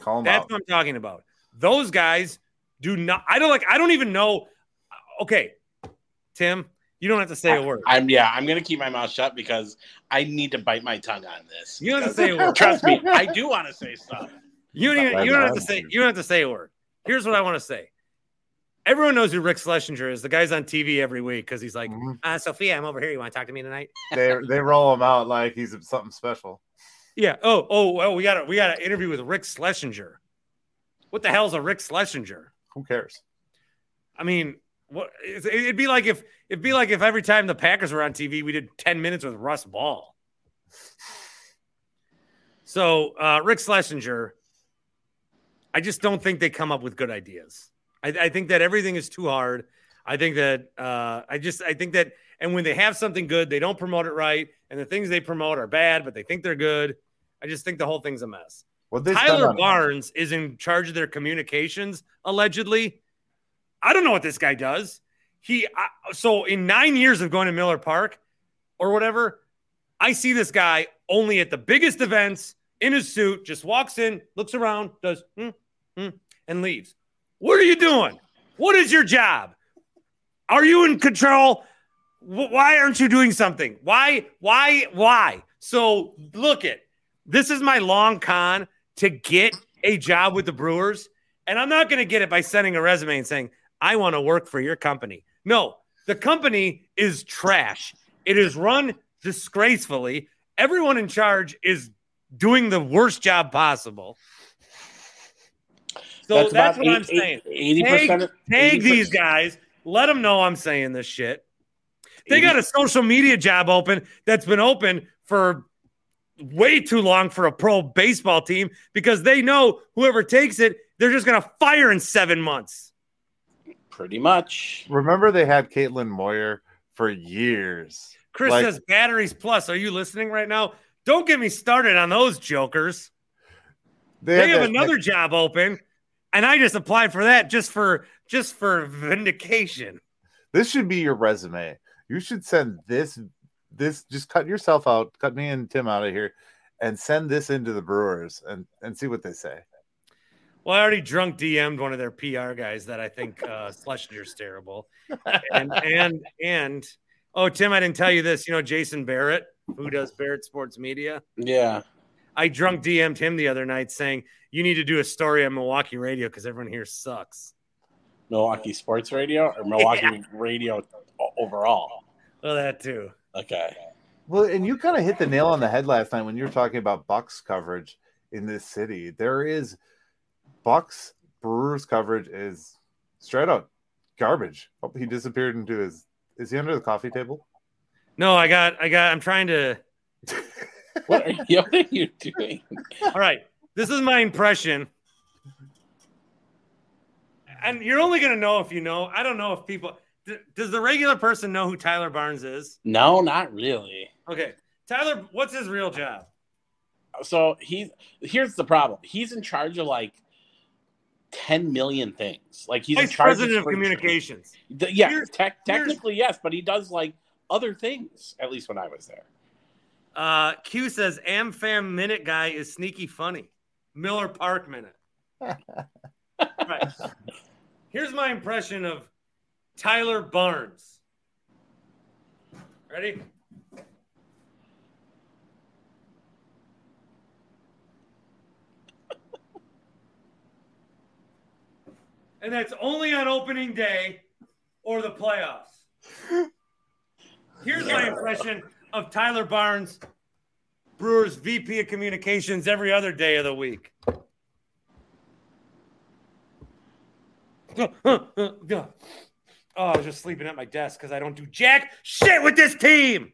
H: Call them
B: That's
H: out.
B: what I'm talking about. Those guys do not. I don't like. I don't even know. Okay, Tim, you don't have to say a word.
C: I'm yeah. I'm gonna keep my mouth shut because I need to bite my tongue on this.
B: You don't have to
C: because- *laughs*
B: say a word.
C: Trust me, I do want to say stuff.
B: You don't even. You don't have to say. You don't have to say a word. Here's what I want to say. Everyone knows who Rick Schlesinger is. The guy's on TV every week because he's like,
H: Mhm.
B: uh, Sophia, I'm over here. You want to talk to me tonight?
H: They they roll him out like he's something special.
B: Yeah. Oh, oh, oh. We got to we got to interview with Rick Schlesinger. What the hell's a Rick Schlesinger?
H: Who cares?
B: I mean, what it'd be like if it'd be like if every time the Packers were on TV, we did 10 minutes with Russ Ball. So uh, Rick Schlesinger, I just don't think they come up with good ideas. I, I think that everything is too hard. I think that uh, I just I think that and when they have something good, they don't promote it right, and the things they promote are bad, but they think they're good. I just think the whole thing's a mess.
H: Spend
B: Tyler Barnes is in charge of their communications, allegedly. I don't know what this guy does. He I, so in nine years of going to Miller Park or whatever, I see this guy only at the biggest events in his suit, just walks in, looks around, does hmm, hmm, and leaves. What are you doing? What is your job? Are you in control? Wh- Why aren't you doing something? Why? Why? Why? So look it. This is my long con to get a job with the Brewers, and I'm not going to get it by sending a resume and saying I want to work for your company. No, the company is trash. It is run disgracefully. Everyone in charge is doing the worst job possible. So that's, what I'm saying.
C: Eighty
B: Take,
C: percent.
B: take these guys. Let them know I'm saying this shit. They got a social media job open that's been open for way too long for a pro baseball team because they know whoever takes it, they're just going to fire in seven months.
C: Pretty much.
H: Remember they had Caitlin Moyer for years.
B: Chris
H: Like-
B: says batteries plus. Are you listening right now? Don't get me started on those jokers.
H: They,
B: They have
H: that-
B: another job open, and I just applied for that just for just for vindication.
H: This should be your resume. You should send this. This just cut yourself out, cut me and Tim out of here, and send this into the Brewers and and see what they say.
B: Well, I already drunk DM'd one of their PR guys that I think uh, *laughs* Schlesinger's terrible, and and and oh, Tim, I didn't tell you this. You know, Jason Barrett, who does Barrett Sports Media.
C: Yeah.
B: I drunk DM'd him the other night saying you need to do a story on Milwaukee radio because everyone here sucks.
C: Milwaukee Sports Radio or Milwaukee *laughs* Radio overall.
B: Well, that too.
C: Okay.
H: Well, and you kind of hit the nail on the head last night when you were talking about Bucks coverage in this city. There is Bucks Brewers coverage is straight out garbage. Oh, he disappeared into his. Is he under the coffee table?
B: No, I got, I got. I'm trying to. *laughs*
C: What are you, what are you doing?
B: All right, this is my impression. And you're only gonna know if you know. I don't know if people. D- Does the regular person know who Tyler Barnes is?
C: No, not really.
B: Okay, Tyler, what's his real job?
C: So he's here's the problem. He's in charge of like 10 million things. Like he's in charge
B: president of
C: spring training.
B: communications.
C: The- yeah,
B: Here's-
C: tec-
B: here's-
C: technically yes, but he does like other things. At least when I was there.
B: Uh, Q says AmFam Minute guy is sneaky funny. Miller Park Minute. *laughs* Right. Here's my impression of Tyler Barnes. Ready? And that's only on opening day or the playoffs. Here's my impression of Tyler Barnes, Brewers VP of Communications, every other day of the week. *laughs* Oh, I was just sleeping at my desk because I don't do jack shit with this team.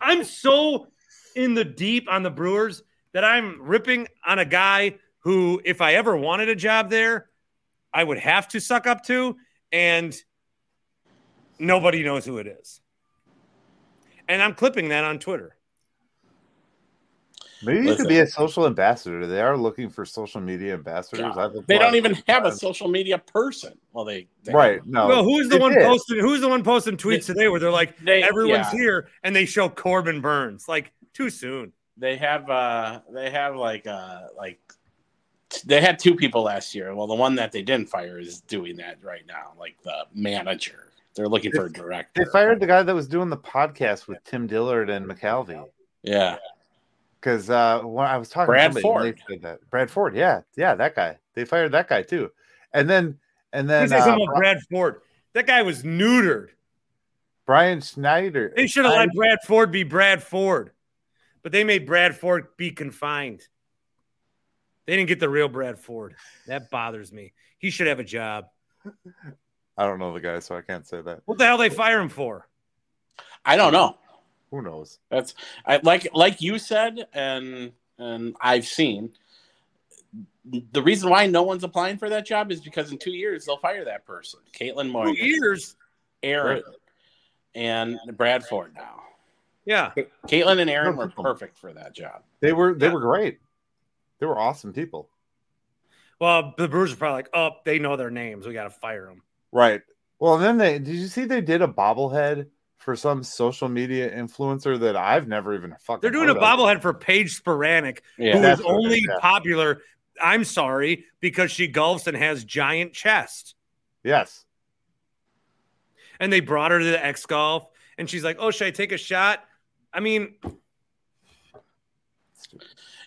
B: I'm so in the deep on the Brewers that I'm ripping on a guy who, if I ever wanted a job there, I would have to suck up to, and nobody knows who it is. And I'm clipping that on Twitter.
H: Maybe you
C: Listen.
H: could be a social ambassador. They are looking for social media ambassadors. I've
C: They don't even have a social media person. Well, they, they
H: right. No.
B: well, who's the
H: they
B: one
H: did.
B: posting? Who's the one posting tweets today where they're like,
C: They-
B: everyone's
C: yeah.
B: here, and they show Corbin Burnes? Like, too soon.
C: they have uh they have like uh like they had two people last year. Well, the one that they didn't fire is doing that right now, like the manager. They're looking for a director.
H: They fired the guy that was doing the podcast with Tim Dillard and McCalvy.
C: Yeah,
H: Because uh, when I was talking
C: Brad
H: to somebody,
C: Ford.
H: they said that Brad Ford, yeah, yeah, that guy. They fired that guy too, and then and then
B: say
H: uh,
B: something about Brad Ford. That guy was neutered.
H: Brian Schneider.
B: They should have
H: Brian-
B: let Brad Ford be Brad Ford, but they made Brad Ford be confined. They didn't get the real Brad Ford. That bothers me. He should have a job.
H: I don't know the guy, so I can't say that.
B: What the hell they fire him for?
C: I don't know.
H: Who knows?
C: That's I, like like you said, and and I've seen. The reason why no one's applying for that job is because in two years they'll fire that person. Caitlin
B: Two
C: Moyer,
B: years.
C: Aaron, and Bradford now.
B: Yeah.
C: Caitlin and Aaron were perfect for that job.
H: They were they
B: Yeah.
H: were great. They were awesome people.
B: Well, the Brewers are probably like, oh, they know their names. We got to fire them.
H: Right. Well, then they did you see they did a bobblehead for some social media influencer that I've never even fucking.
B: They're doing a
H: heard of.
B: bobblehead for Paige Spiranac,
C: Yeah,
B: who is
H: that's what it
B: only
H: is, yeah.
B: popular. I'm sorry because she golfs and has giant chest.
H: Yes.
B: And they brought her to the X Golf, and she's like, "Oh, should I take a shot?" I mean,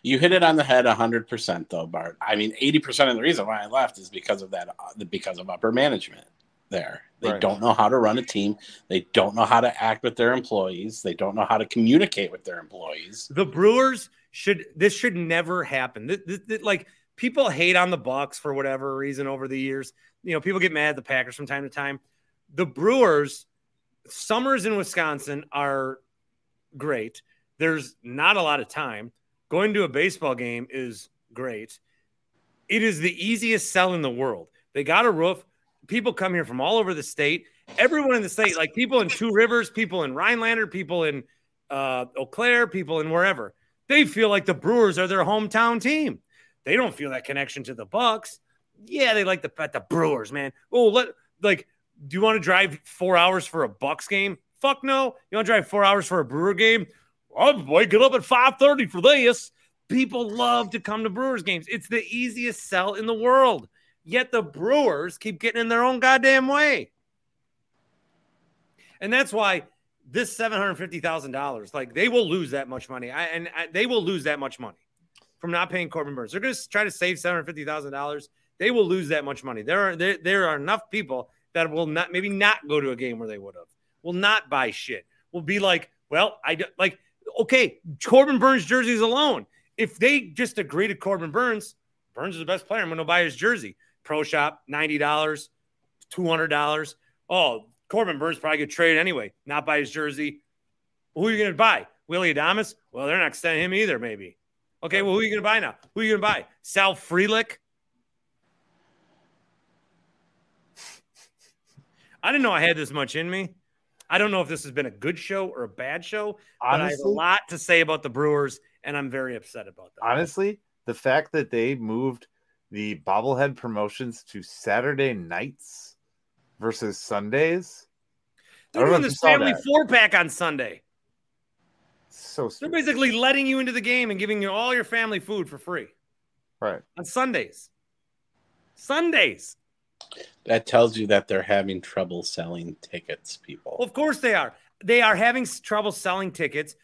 C: You hit it on the head hundred percent, though, Bart. I mean, eighty percent of the reason why I left is because of that, uh, because of upper management. There, they
H: Right.
C: don't know how to run a team. They don't know how to act with their employees. They don't know how to communicate with their employees.
B: the Brewers should. This should never happen. Th- th- th- like people hate on the Bucks for whatever reason over the years. You know, people get mad at the Packers from time to time. The Brewers, summers in Wisconsin are great. There's not a lot of time. Going to a baseball game is great. It is the easiest sell in the world. They got a roof. People come here from all over the state. Everyone in the state, like people in Two Rivers, people in Rhinelander, people in uh, Eau Claire, people in wherever, they feel like the Brewers are their hometown team. They don't feel that connection to the Bucks. Yeah, they like the bet the Brewers, man. Oh, let like, do you want to drive four hours for a Bucks game? Fuck no. You want to drive four hours for a Brewer game? I'm waking up at 5:30 for this. People love to come to Brewers games. It's the easiest sell in the world. Yet the Brewers keep getting in their own goddamn way. And that's why this $750,000, like they will lose that much money. I, and I, they will lose that much money from not paying Corbin Burnes. They're going to try to save $750,000. They will lose that much money. There are there, there are enough people that will not maybe not go to a game where they would have. Will not buy shit. Will be like, well, I do- like okay, Corbin Burnes jerseys alone. If they just agree to Corbin Burnes, Burnes is the best player. I'm going to buy his jersey. Pro shop, $90, $200. Oh, Corbin Burnes probably get traded anyway. Not buy his jersey. Who are you going to buy? Willy Adames? Well, they're not extending him either, maybe. Okay, well, who are you going to buy now? Who are you going to buy? Sal Frelick? I didn't know I had this much in me. I don't know if this has been a good show or a bad show, but I have a lot to say about the Brewers, and I'm very upset about that.
H: honestly, the fact that they moved the bobblehead promotions to Saturday nights versus Sundays.
B: They're
H: don't
B: doing
H: if
B: this family four pack on Sunday.
H: So
B: They're basically letting you into the game and giving you all your family food for free.
H: Right.
B: on Sundays. Sundays.
C: That tells you that they're having trouble selling tickets, people.
B: Well, of course they are. They are having trouble selling tickets.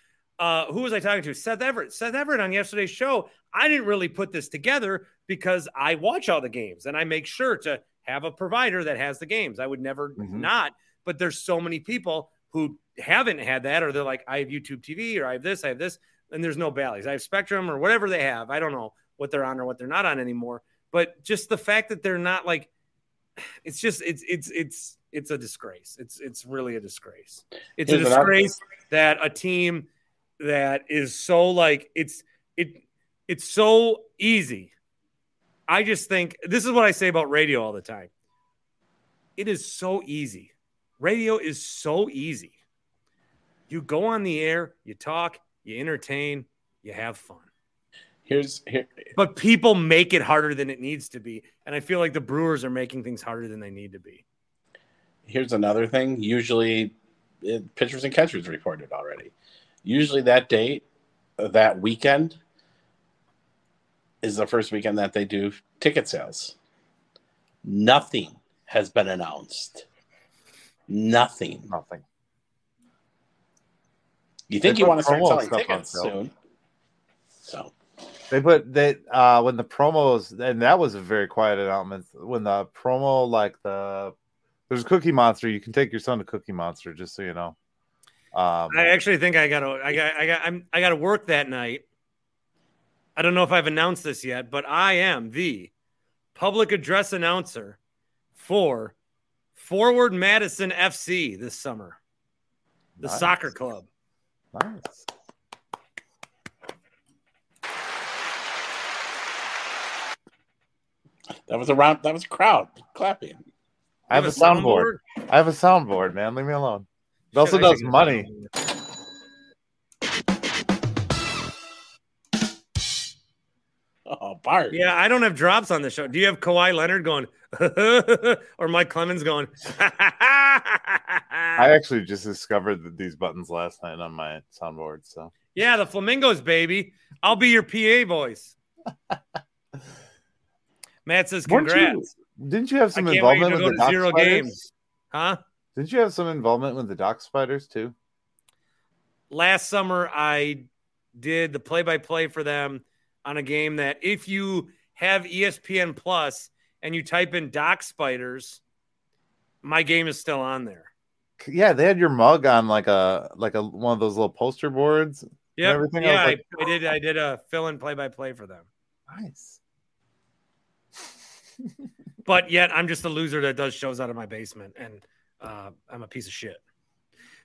B: Uh, who was I talking to? Seth Everett. Seth Everett on yesterday's show. I didn't really put this together because I watch all the games and I make sure to have a provider that has the games. I would never
H: Mhm.
B: not, but there's so many people who haven't had that, or they're like, I have YouTube TV, or I have this, I have this, and there's no Bally's. I have Spectrum, or whatever they have. I don't know what they're on or what they're not on anymore. But just the fact that they're not like, *sighs* it's just it's it's it's it's a disgrace. It's it's really a disgrace. It's a
C: Here's another-
B: disgrace that a team that is so like it's it it's so easy. I just think this is what I say about radio all the time. It is so easy. Radio is so easy. You go on the air, you talk, you entertain, you have fun.
C: Here's here.
B: But people make it harder than it needs to be. And I feel like the Brewers are making things harder than they need to be.
C: Here's another thing. Usually, it, pitchers and catchers reported already. Usually, that date, uh, that weekend, is the first weekend that they do ticket sales. Nothing has been announced. Nothing.
H: Nothing.
C: You think
H: They
C: you want to start selling tickets soon? So
H: They put they uh when the promos and that was a very quiet announcement. When the promo like the there's Cookie Monster, you can take your son to Cookie Monster, just so you know. Um
B: I actually think I gotta I got I got I'm I gotta work that night. I don't know if I've announced this yet, but I am the public address announcer for Forward Madison FC this summer. The
H: Nice.
B: soccer club.
H: nice.
C: that was a round. That was a crowd clapping.
H: I have a soundboard. I have a soundboard, man. Leave me alone. It also
B: Shit,
H: does money.
C: Oh, Bart.
B: Yeah, I don't have drops on the show. Do you have Kawhi Leonard going *laughs* or Mike Clemens going?
H: I *laughs* actually just discovered that these buttons last night on my soundboard. So
B: yeah, the flamingos, baby. I'll be your PA voice. *laughs* Matt says,
H: Weren't you-
B: "Congrats."
H: didn't you have some
B: can't wait to
H: involvement
B: go
H: with the
B: zero
H: spiders?
B: games, huh?
H: Didn't you have some involvement with the dock spiders too?
B: Last summer, I did the play-by-play for them on a game that if you have ESPN Plus and you type in Dock Spiders, my game is still on there.
H: Yeah, they had your mug on like a like a one of those little poster boards.
B: Yeah,
H: everything,
B: yeah, I,
H: like,
B: I did. I did a fill-in play-by-play for them.
H: Nice.
B: but yet I'm just a loser that does shows out of my basement, and uh, I'm a piece of shit.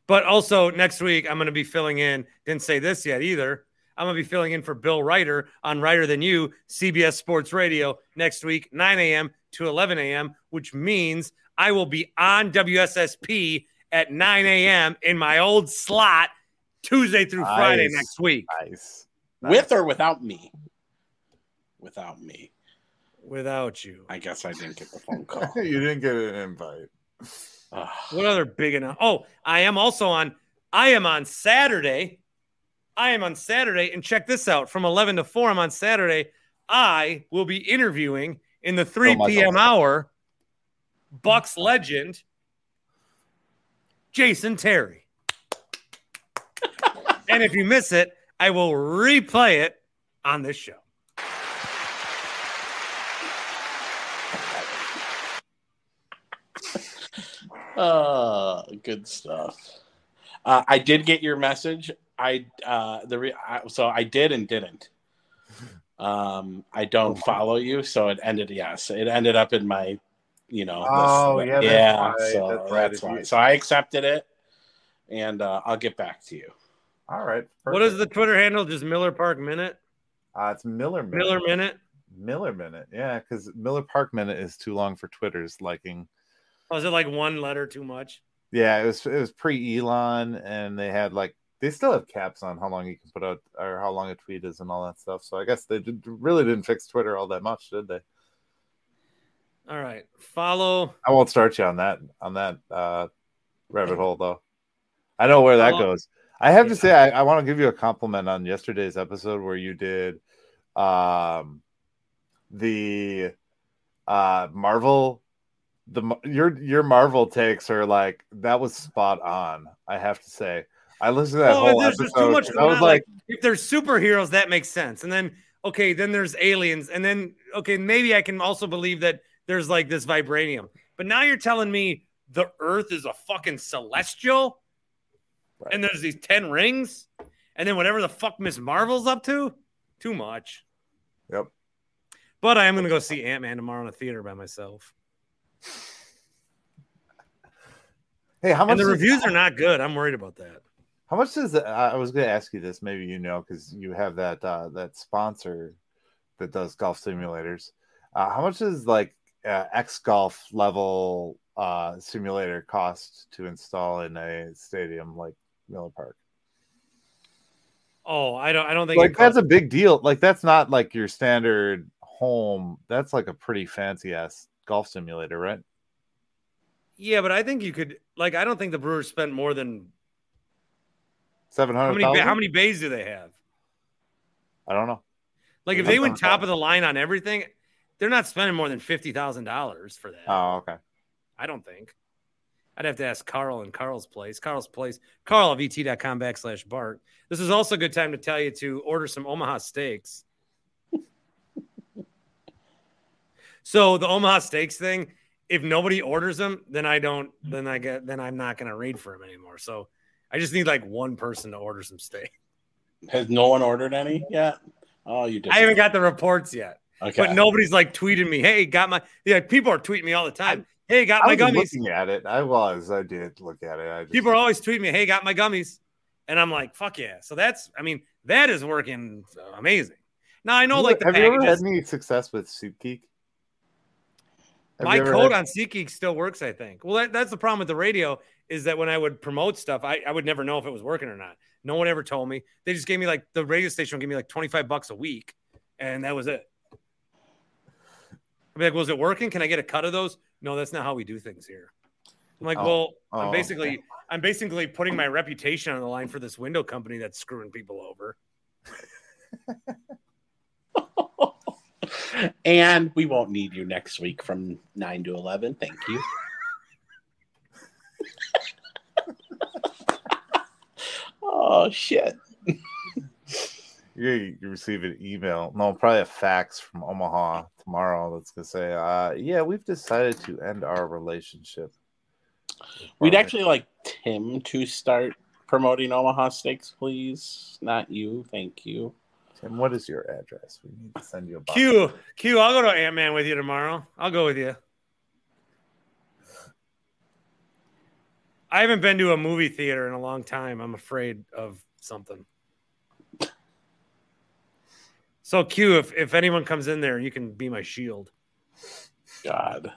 B: But also next week I'm going to be filling in. Didn't say this yet either. I'm going to be filling in for Bill Reiter on Reiter Than You, CBS Sports Radio next week, 9 a.m. to 11 a.m., which means I will be on WSSP at 9 a.m. in my old slot Tuesday through Friday next week.
H: Nice.
C: With or without me? Without me.
B: Without you.
C: I guess I didn't get the phone *laughs* call.
H: you didn't get an invite.
B: What other big enough? Oh, I am also on. I am on Saturday. I am on Saturday, and check this out. From 11 to 4, I'm on Saturday. I will be interviewing in the 3
H: Oh
B: p.m.
H: God.
B: hour Bucks legend Jason Terry. and if you miss it, I will replay it on this show.
C: Uh, good stuff. Uh, I did get your message. I uh the re- I, so I did and didn't. *laughs* Um, I don't follow you, so it ended. Yes, it ended up in my, you know. this-
H: Oh, yeah, that's
C: yeah.
H: right,
C: So
H: that's
C: that's,
H: right.
C: why. So I accepted it, and uh, I'll get back to you.
H: All right.
B: What is the Twitter handle? Just Miller Park Minute?
H: Uh, it's Miller Minute.
B: Miller Minute?
H: Miller Minute. Yeah, because Miller Park Minute is too long for Twitter's liking.
B: Oh, is it like one letter too much?
H: Yeah, it was it was pre Elon, and they had like they still have caps on how long you can put out or how long a tweet is and all that stuff. So I guess they did, really didn't fix Twitter all that much, did they?
B: All right. Follow.
H: I won't start you on that on that uh, rabbit hole though. I know where that
B: Follow-
H: goes. I have to say, I, I want to give you a compliment on yesterday's episode where you did um, the uh Marvel the your your Marvel takes are like that was spot on. I have to say, I listened to that
B: Oh,
H: whole
B: there's
H: episode.
B: too much
H: I was
B: on.
H: like,
B: if there's superheroes, that makes sense. And then okay, then there's aliens, and then okay, maybe I can also believe that there's like this vibranium. But now you're telling me the Earth is a fucking celestial,
H: Right.
B: and there's these ten rings, and then whatever the fuck Miss Marvel's up to, too much.
H: Yep.
B: But I am gonna go see Ant Man tomorrow in the theater by myself.
H: Hey, how much?
B: And the reviews are not good. I'm worried about that.
H: How much does I was going to ask you this? Maybe you know because you have that uh, that sponsor that does golf simulators. Uh, how much does like uh, X golf level uh, simulator cost to install in a stadium like Miller Park?
B: Oh, I don't. I don't think
H: Like that's
B: costs-
H: a big deal. Like that's not like your standard home. That's like a pretty fancy ass golf simulator, right?
B: Yeah, but I think you could. Like, I don't think the Brewers spent more than
H: seven hundred.
B: how How many bays do they have?
H: I don't know.
B: Like, if they went top of the line on everything, they're not spending more than fifty thousand dollars for that.
H: Oh, okay.
B: I don't think. I'd have to ask Carl in Carl's place. Carl's place. Carl of et.com backslash Bart. This is also a good time to tell you to order some Omaha steaks. So the Omaha steaks thing, if nobody orders them, then I don't. Then I get. Then I'm not going to read for them anymore. So I just need like one person to order some steak.
C: Has no one ordered any yet? Oh, you did.
B: I haven't got the reports yet,
C: Okay.
B: but nobody's like tweeting me. Hey, got my. Yeah, people are tweeting me all the time. Hey, got
H: I
B: my
H: was
B: gummies.
H: looking at it. I was. I did look at it. I just,
B: People are always tweeting me, "Hey, got my gummies," and I'm like, "Fuck yeah!" So that's, I mean, that is working amazing. Now I know, like the
H: have you ever had any success with SeatGeek? Have
B: my code on SeatGeek still works, I think. Well, that, that's the problem with the radio is that when I would promote stuff, I, I would never know if it was working or not. No one ever told me. They just gave me like the radio station give me like 25 bucks a week, and that was it. I'd be like, was it working? Can I get a cut of those? No, that's not how we do things here. I'm like,
H: Oh.
B: well, I'm
H: Oh,
B: basically I'm basically putting my reputation on the line for this window company that's screwing people over. *laughs*
C: and we won't need you next week from nine to eleven. Thank you. *laughs* oh shit! *laughs*
H: You, you receive an email, no, probably a fax from Omaha tomorrow that's gonna say, uh, "Yeah, we've decided to end our relationship."
C: We'd actually like Tim to start promoting Omaha Steaks, please. Not you. Thank you.
H: Tim, what is your address? We need to send you a box.
B: Q, Q, I'll go to Ant Man with you tomorrow. I'll go with you. I haven't been to a movie theater in a long time. I'm afraid of something. So Q, if, if anyone comes in there, you can be my shield.
C: God.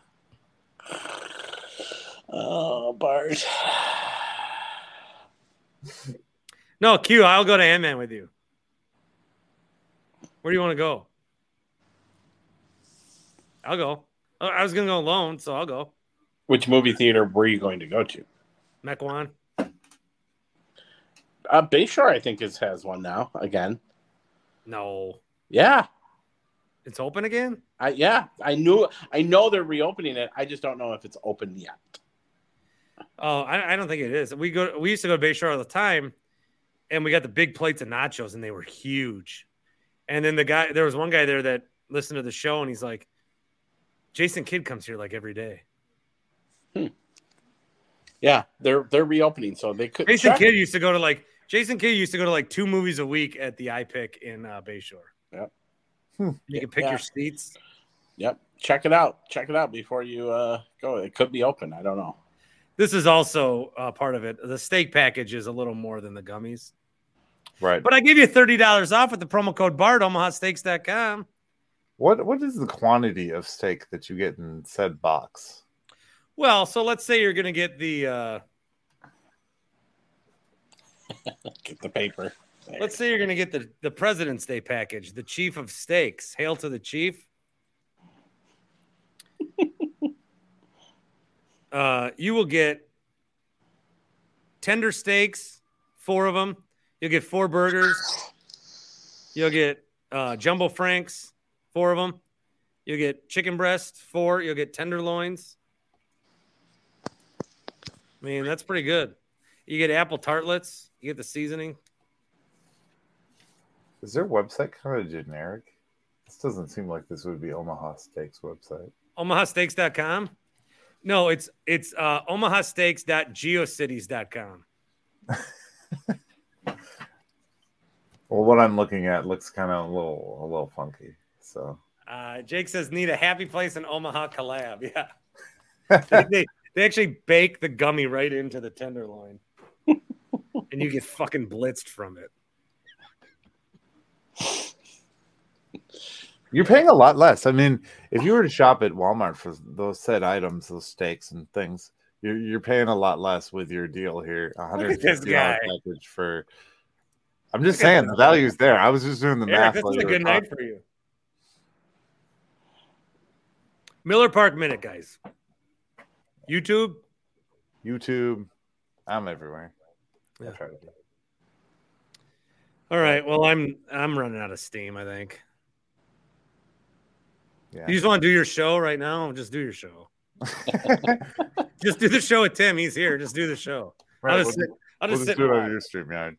C: Oh, Bart.
B: No, Q, I'll go to Ant Man with you. Where do you want to go? I'll go. Oh, I was gonna go alone, so I'll go.
C: Which movie theater were you going to go to?
B: Mequon.
C: Uh, Bayshore, I think, is has one now again.
B: No,
C: Yeah,
B: it's open again.
C: I yeah, I knew. I know they're reopening it. I just don't know if it's open yet.
B: Oh, I, I don't think it is. We go. We used to go to Bayshore all the time, and we got the big plates of nachos, and they were huge. And then the guy, there was one guy there that listened to the show, and he's like, "Jason Kidd comes here like every day."
C: Yeah, they're they're reopening, so they could.
B: Jason
C: check.
B: Kidd used to go to like Jason Kidd used to go to like two movies a week at the iPic in uh, Bayshore.
C: Yep.
H: Hmm.
B: You can pick
C: Yeah.
B: your seats.
C: Yep, check it out. Check it out before you uh, go. It could be open. I don't know.
B: This is also uh, part of it. The steak package is a little more than the gummies,
H: Right.
B: but I give you thirty dollars off with the promo code BART OmahaSteaks.com.
H: What what is the quantity of steak that you get in said box?
B: Well, so let's say you're gonna get the uh, *laughs*
C: Get the paper. There.
B: let's say you're gonna get the the President's Day package, the Chief of Steaks. Hail to the Chief. *laughs* uh, you will get tender steaks, four of them. You'll get four burgers. You'll get uh, jumbo franks, four of them. You'll get chicken breast, four. You'll get tenderloins. I mean, that's pretty good. You get apple tartlets. You get the seasoning.
H: Is their website kind of generic? This doesn't seem like this would be Omaha Steaks website.
B: OmahaSteaks.com. No, it's it's uh, OmahaSteaks.geocities.com. *laughs*
H: Well, what I'm looking at looks kind of a little a little funky. So
B: Uh, Jake says need a happy place in Omaha collab. *laughs* Yeah, they, *laughs* they, they actually bake the gummy right into the tenderloin, *laughs* and you get fucking blitzed from it.
H: you're paying a lot less. I mean, if you were to shop at Walmart for those said items, those steaks and things, you're you're paying a lot less with your deal here. A hundred
B: at this
H: fifty dollar
B: guy.
H: package for. I'm just saying the value's there. I was just doing the
B: Eric,
H: math.
B: this is a good night for you. Miller Park Minute, guys. YouTube.
H: YouTube. I'm everywhere.
B: Yeah.
H: try to be.
B: All right. Well, I'm I'm running out of steam. I think.
H: Yeah.
B: You just want to do your show right now? Just do your show. *laughs* Just do the show with Tim. He's here. Just do the show.
H: Right,
B: I'll
H: we'll
B: just sit.
H: do-
B: I'll
H: we'll
B: just
H: just do it on your StreamYard.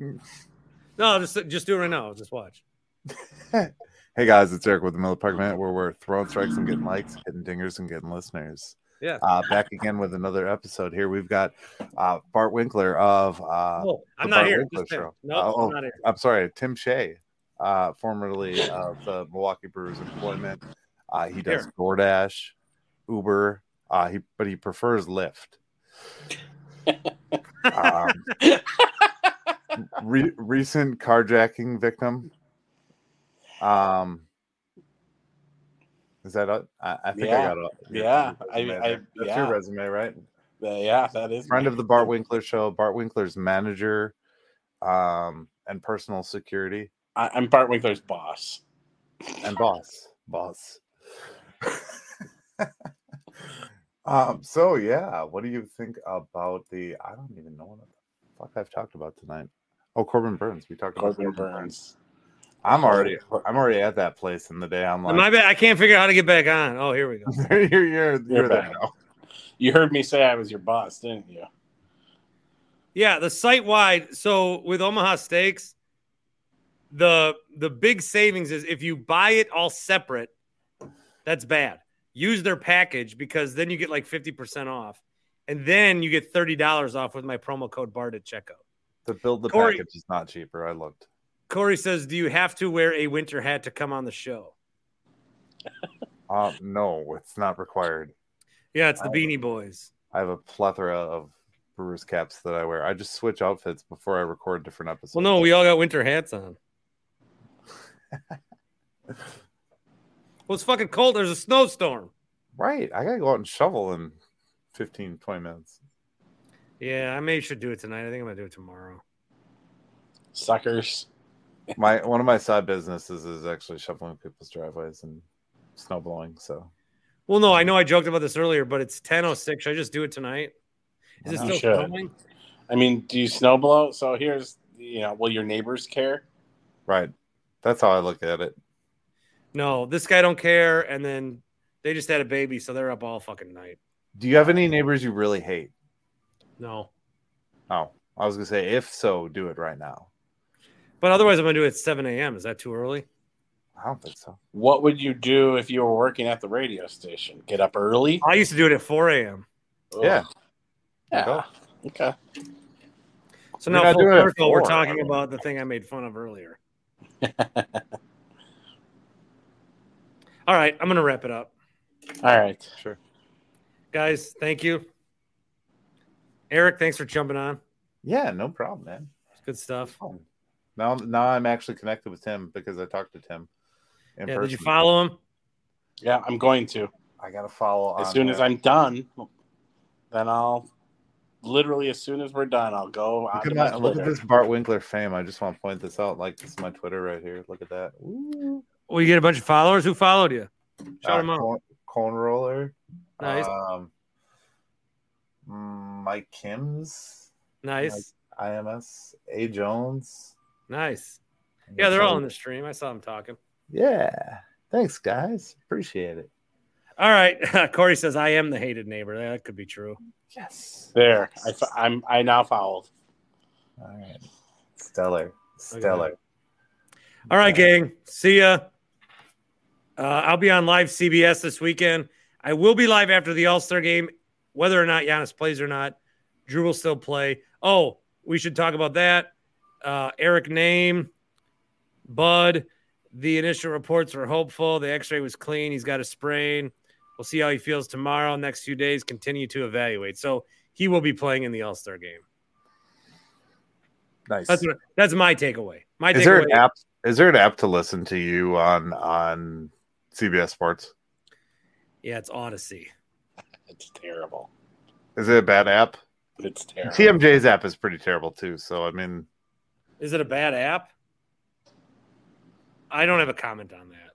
B: No, just just do it right now. Just watch. *laughs*
H: Hey guys, it's Eric with the Miller Park Minute, where we're throwing strikes and getting likes, hitting dingers and getting listeners.
B: Yeah.
H: Uh, back again with another episode here. We've got uh, Bart Winkler of uh,
B: oh, I'm
H: the
B: not
H: Bart
B: here.
H: Winkler
B: Just
H: Show.
B: No,
H: Uh, oh,
B: I'm not here.
H: I'm sorry, Tim Shea, uh, formerly of the Milwaukee Brewers employment. Uh, he does
B: Here.
H: DoorDash, Uber, uh, he but he prefers Lyft. *laughs* um, re- recent carjacking victim. Um, is that it? I, I think I got it.
C: Yeah. I- I-
H: That's
C: yeah.
H: your resume, right?
C: Uh, yeah, that is
H: Friend of the Bart Winkler show. Bart Winkler's manager, um, and personal security
C: I, I'm Bart Winkler's boss.
H: and boss. Boss. *laughs* um. So yeah, what do you think about the? I don't even know what the fuck I've talked about tonight. Oh, Corbin Burnes. We talked about
C: Corbin
H: Corbin
C: Burnes.
H: I'm already. I'm already at that place in the day. I'm like,
B: My bad. I can't figure out how to get back on. Oh, here we go. *laughs*
H: you're you're you're,
C: You're
H: there
C: back.
H: now.
C: You heard me say I was your boss, didn't you?
B: Yeah, the site wide. So with Omaha Steaks, the the big savings is if you buy it all separate, that's bad. Use their package because then you get like 50% off. And then you get $30 off with my promo code BART at checkout.
H: The build the
B: Corey-
H: package is not cheaper. I looked.
B: Corey says, Do you have to wear a winter hat to come on the show? *laughs*
H: Uh, no, it's not required.
B: Yeah, it's the
H: Oh.
B: Beanie Boys.
H: I have a plethora of Brewers caps that I wear. I just switch outfits before I record different episodes.
B: Well, no, we all got winter hats on. *laughs* well, it's fucking cold. There's a snowstorm.
H: right. I gotta go out and shovel in 15, 20 minutes.
B: Yeah, I may should do it tonight. I think I'm gonna do it tomorrow.
C: Suckers.
H: My one of my side businesses is actually shoveling people's driveways and snow blowing. So
B: Well, no, I know I joked about this earlier, but it's 10:06. Should I just do it tonight? Is it
C: oh,
B: still
C: You
B: snowing?
C: I mean, do you snow blow? So here's, you know, will your neighbors care?
H: right, that's how I look at it.
B: No, this guy don't care, and then they just had a baby, so they're up all fucking night.
H: Do you have any neighbors you really hate?
B: No,
H: Oh, I was gonna say if so, do it right now.
B: but otherwise, I'm gonna do it at 7 a.m. Is that too early?
H: I don't think so.
C: What would you do if you were working at the radio station? Get up early?
B: I used to do it at 4 a.m.
H: Yeah.
C: Yeah. Okay.
B: So
H: We're
B: now
H: not
B: full
H: doing
B: circle, we're talking about the thing I made fun of earlier. *laughs* All right, I'm gonna wrap it up,
C: All right.
H: Sure.
B: guys. Thank you, Eric. Thanks for jumping on.
H: Yeah, no problem, man.
B: It's good stuff.
H: Oh. Now, now I'm actually connected with Tim because I talked to Tim. In
B: Yeah, did you follow him?
C: Yeah, I'm going to.
H: I gotta follow.
C: As
H: on
C: soon as. I'm done, then I'll literally as soon as we're done, I'll go
H: Look
C: onto
H: at,
C: my
H: my, look at this Bart Winkler fame. I just want to point this out. Like this is my Twitter right here. Look at that. Ooh.
B: Well, you get a bunch of followers. Who followed you? Shout
H: Uh,
B: them out.
H: cone, cone roller.
B: Nice.
H: Um, Mike Kim's.
B: Nice,
H: IMS. A Jones.
B: nice. Yeah, they're all in the stream. I saw them talking.
H: Yeah. Thanks, guys. Appreciate it.
B: All right. *laughs* Corey says, I am the hated neighbor. That could be true.
H: Yes.
C: There, I, I'm, I now fouled.
H: All right. Stellar. Stellar.
B: All right, gang. See ya. Uh, I'll be on live CBS this weekend. I will be live after the All Star game, whether or not Giannis plays or not. Drew will still play. Oh, we should talk about that. Uh, Eric Name, Bud. The initial reports were hopeful. The X-ray was clean. He's got a sprain. We'll see how he feels tomorrow. Next few days, continue to evaluate. So he will be playing in the All Star game.
H: Nice.
B: That's what, that's my takeaway. My
H: Is there an app? Is there an app to listen to you on on CBS Sports?
B: Yeah, it's Audacy.
C: It's terrible.
H: Is it a bad app?
C: It's terrible.
H: TMJ's app is pretty terrible too. So I mean,
B: Is it a bad app? I don't have a comment on that.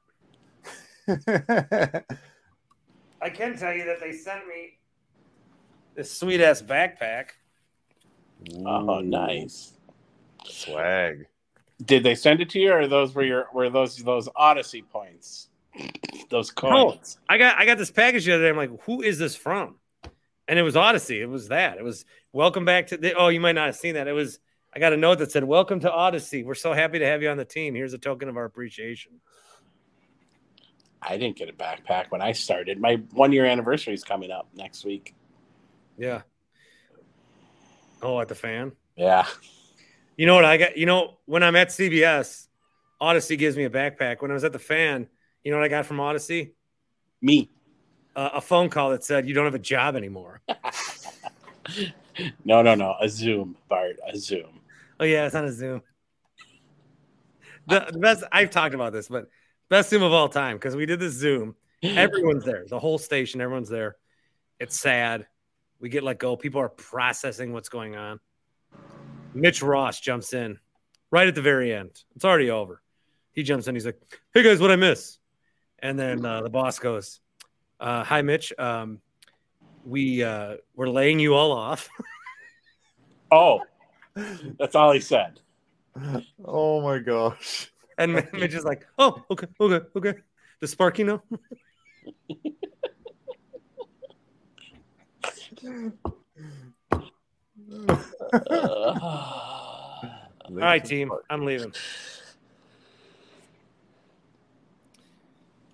B: *laughs* I can tell you that they sent me this sweet ass backpack.
C: Oh, nice.
H: swag.
C: Did they send it to you, or those were your were those those Audacy points? Those
B: No,
C: coins.
B: I got I got this package the other day. I'm like, who is this from? And it was Audacy. It was that. It was welcome back to the. Oh, you might not have seen that. It was. I got a note that said, "Welcome to Audacy. We're so happy to have you on the team. Here's a token of our appreciation."
C: I didn't get a backpack when I started. My one year anniversary is coming up next week.
B: Yeah. Oh, at the fan.
C: Yeah.
B: You know what I got? You know, when I'm at CBS, Audacy gives me a backpack. When I was at the fan, you know what I got from Audacy?
C: Me.
B: Uh, a phone call that said, You don't have a job anymore. *laughs*
C: No, no, no. A Zoom, Bart. A Zoom.
B: Oh, yeah, it's on a Zoom. The, the best, I've talked about this, but best Zoom of all time because we did this Zoom. *laughs* Everyone's there, the whole station, everyone's there. It's sad. We get let go. People are processing what's going on. Mitch Ross jumps in right at the very end. It's already over. He jumps in. He's like, "Hey guys, what I miss?" And then uh, the boss goes, uh, "Hi, Mitch. Um, we uh, we're laying you all off." *laughs*
C: Oh, that's all he said.
H: Oh my gosh.
B: And Mitch is like, "Oh, okay, okay, okay." The Sparky, no. *laughs* All right, team. I'm leaving.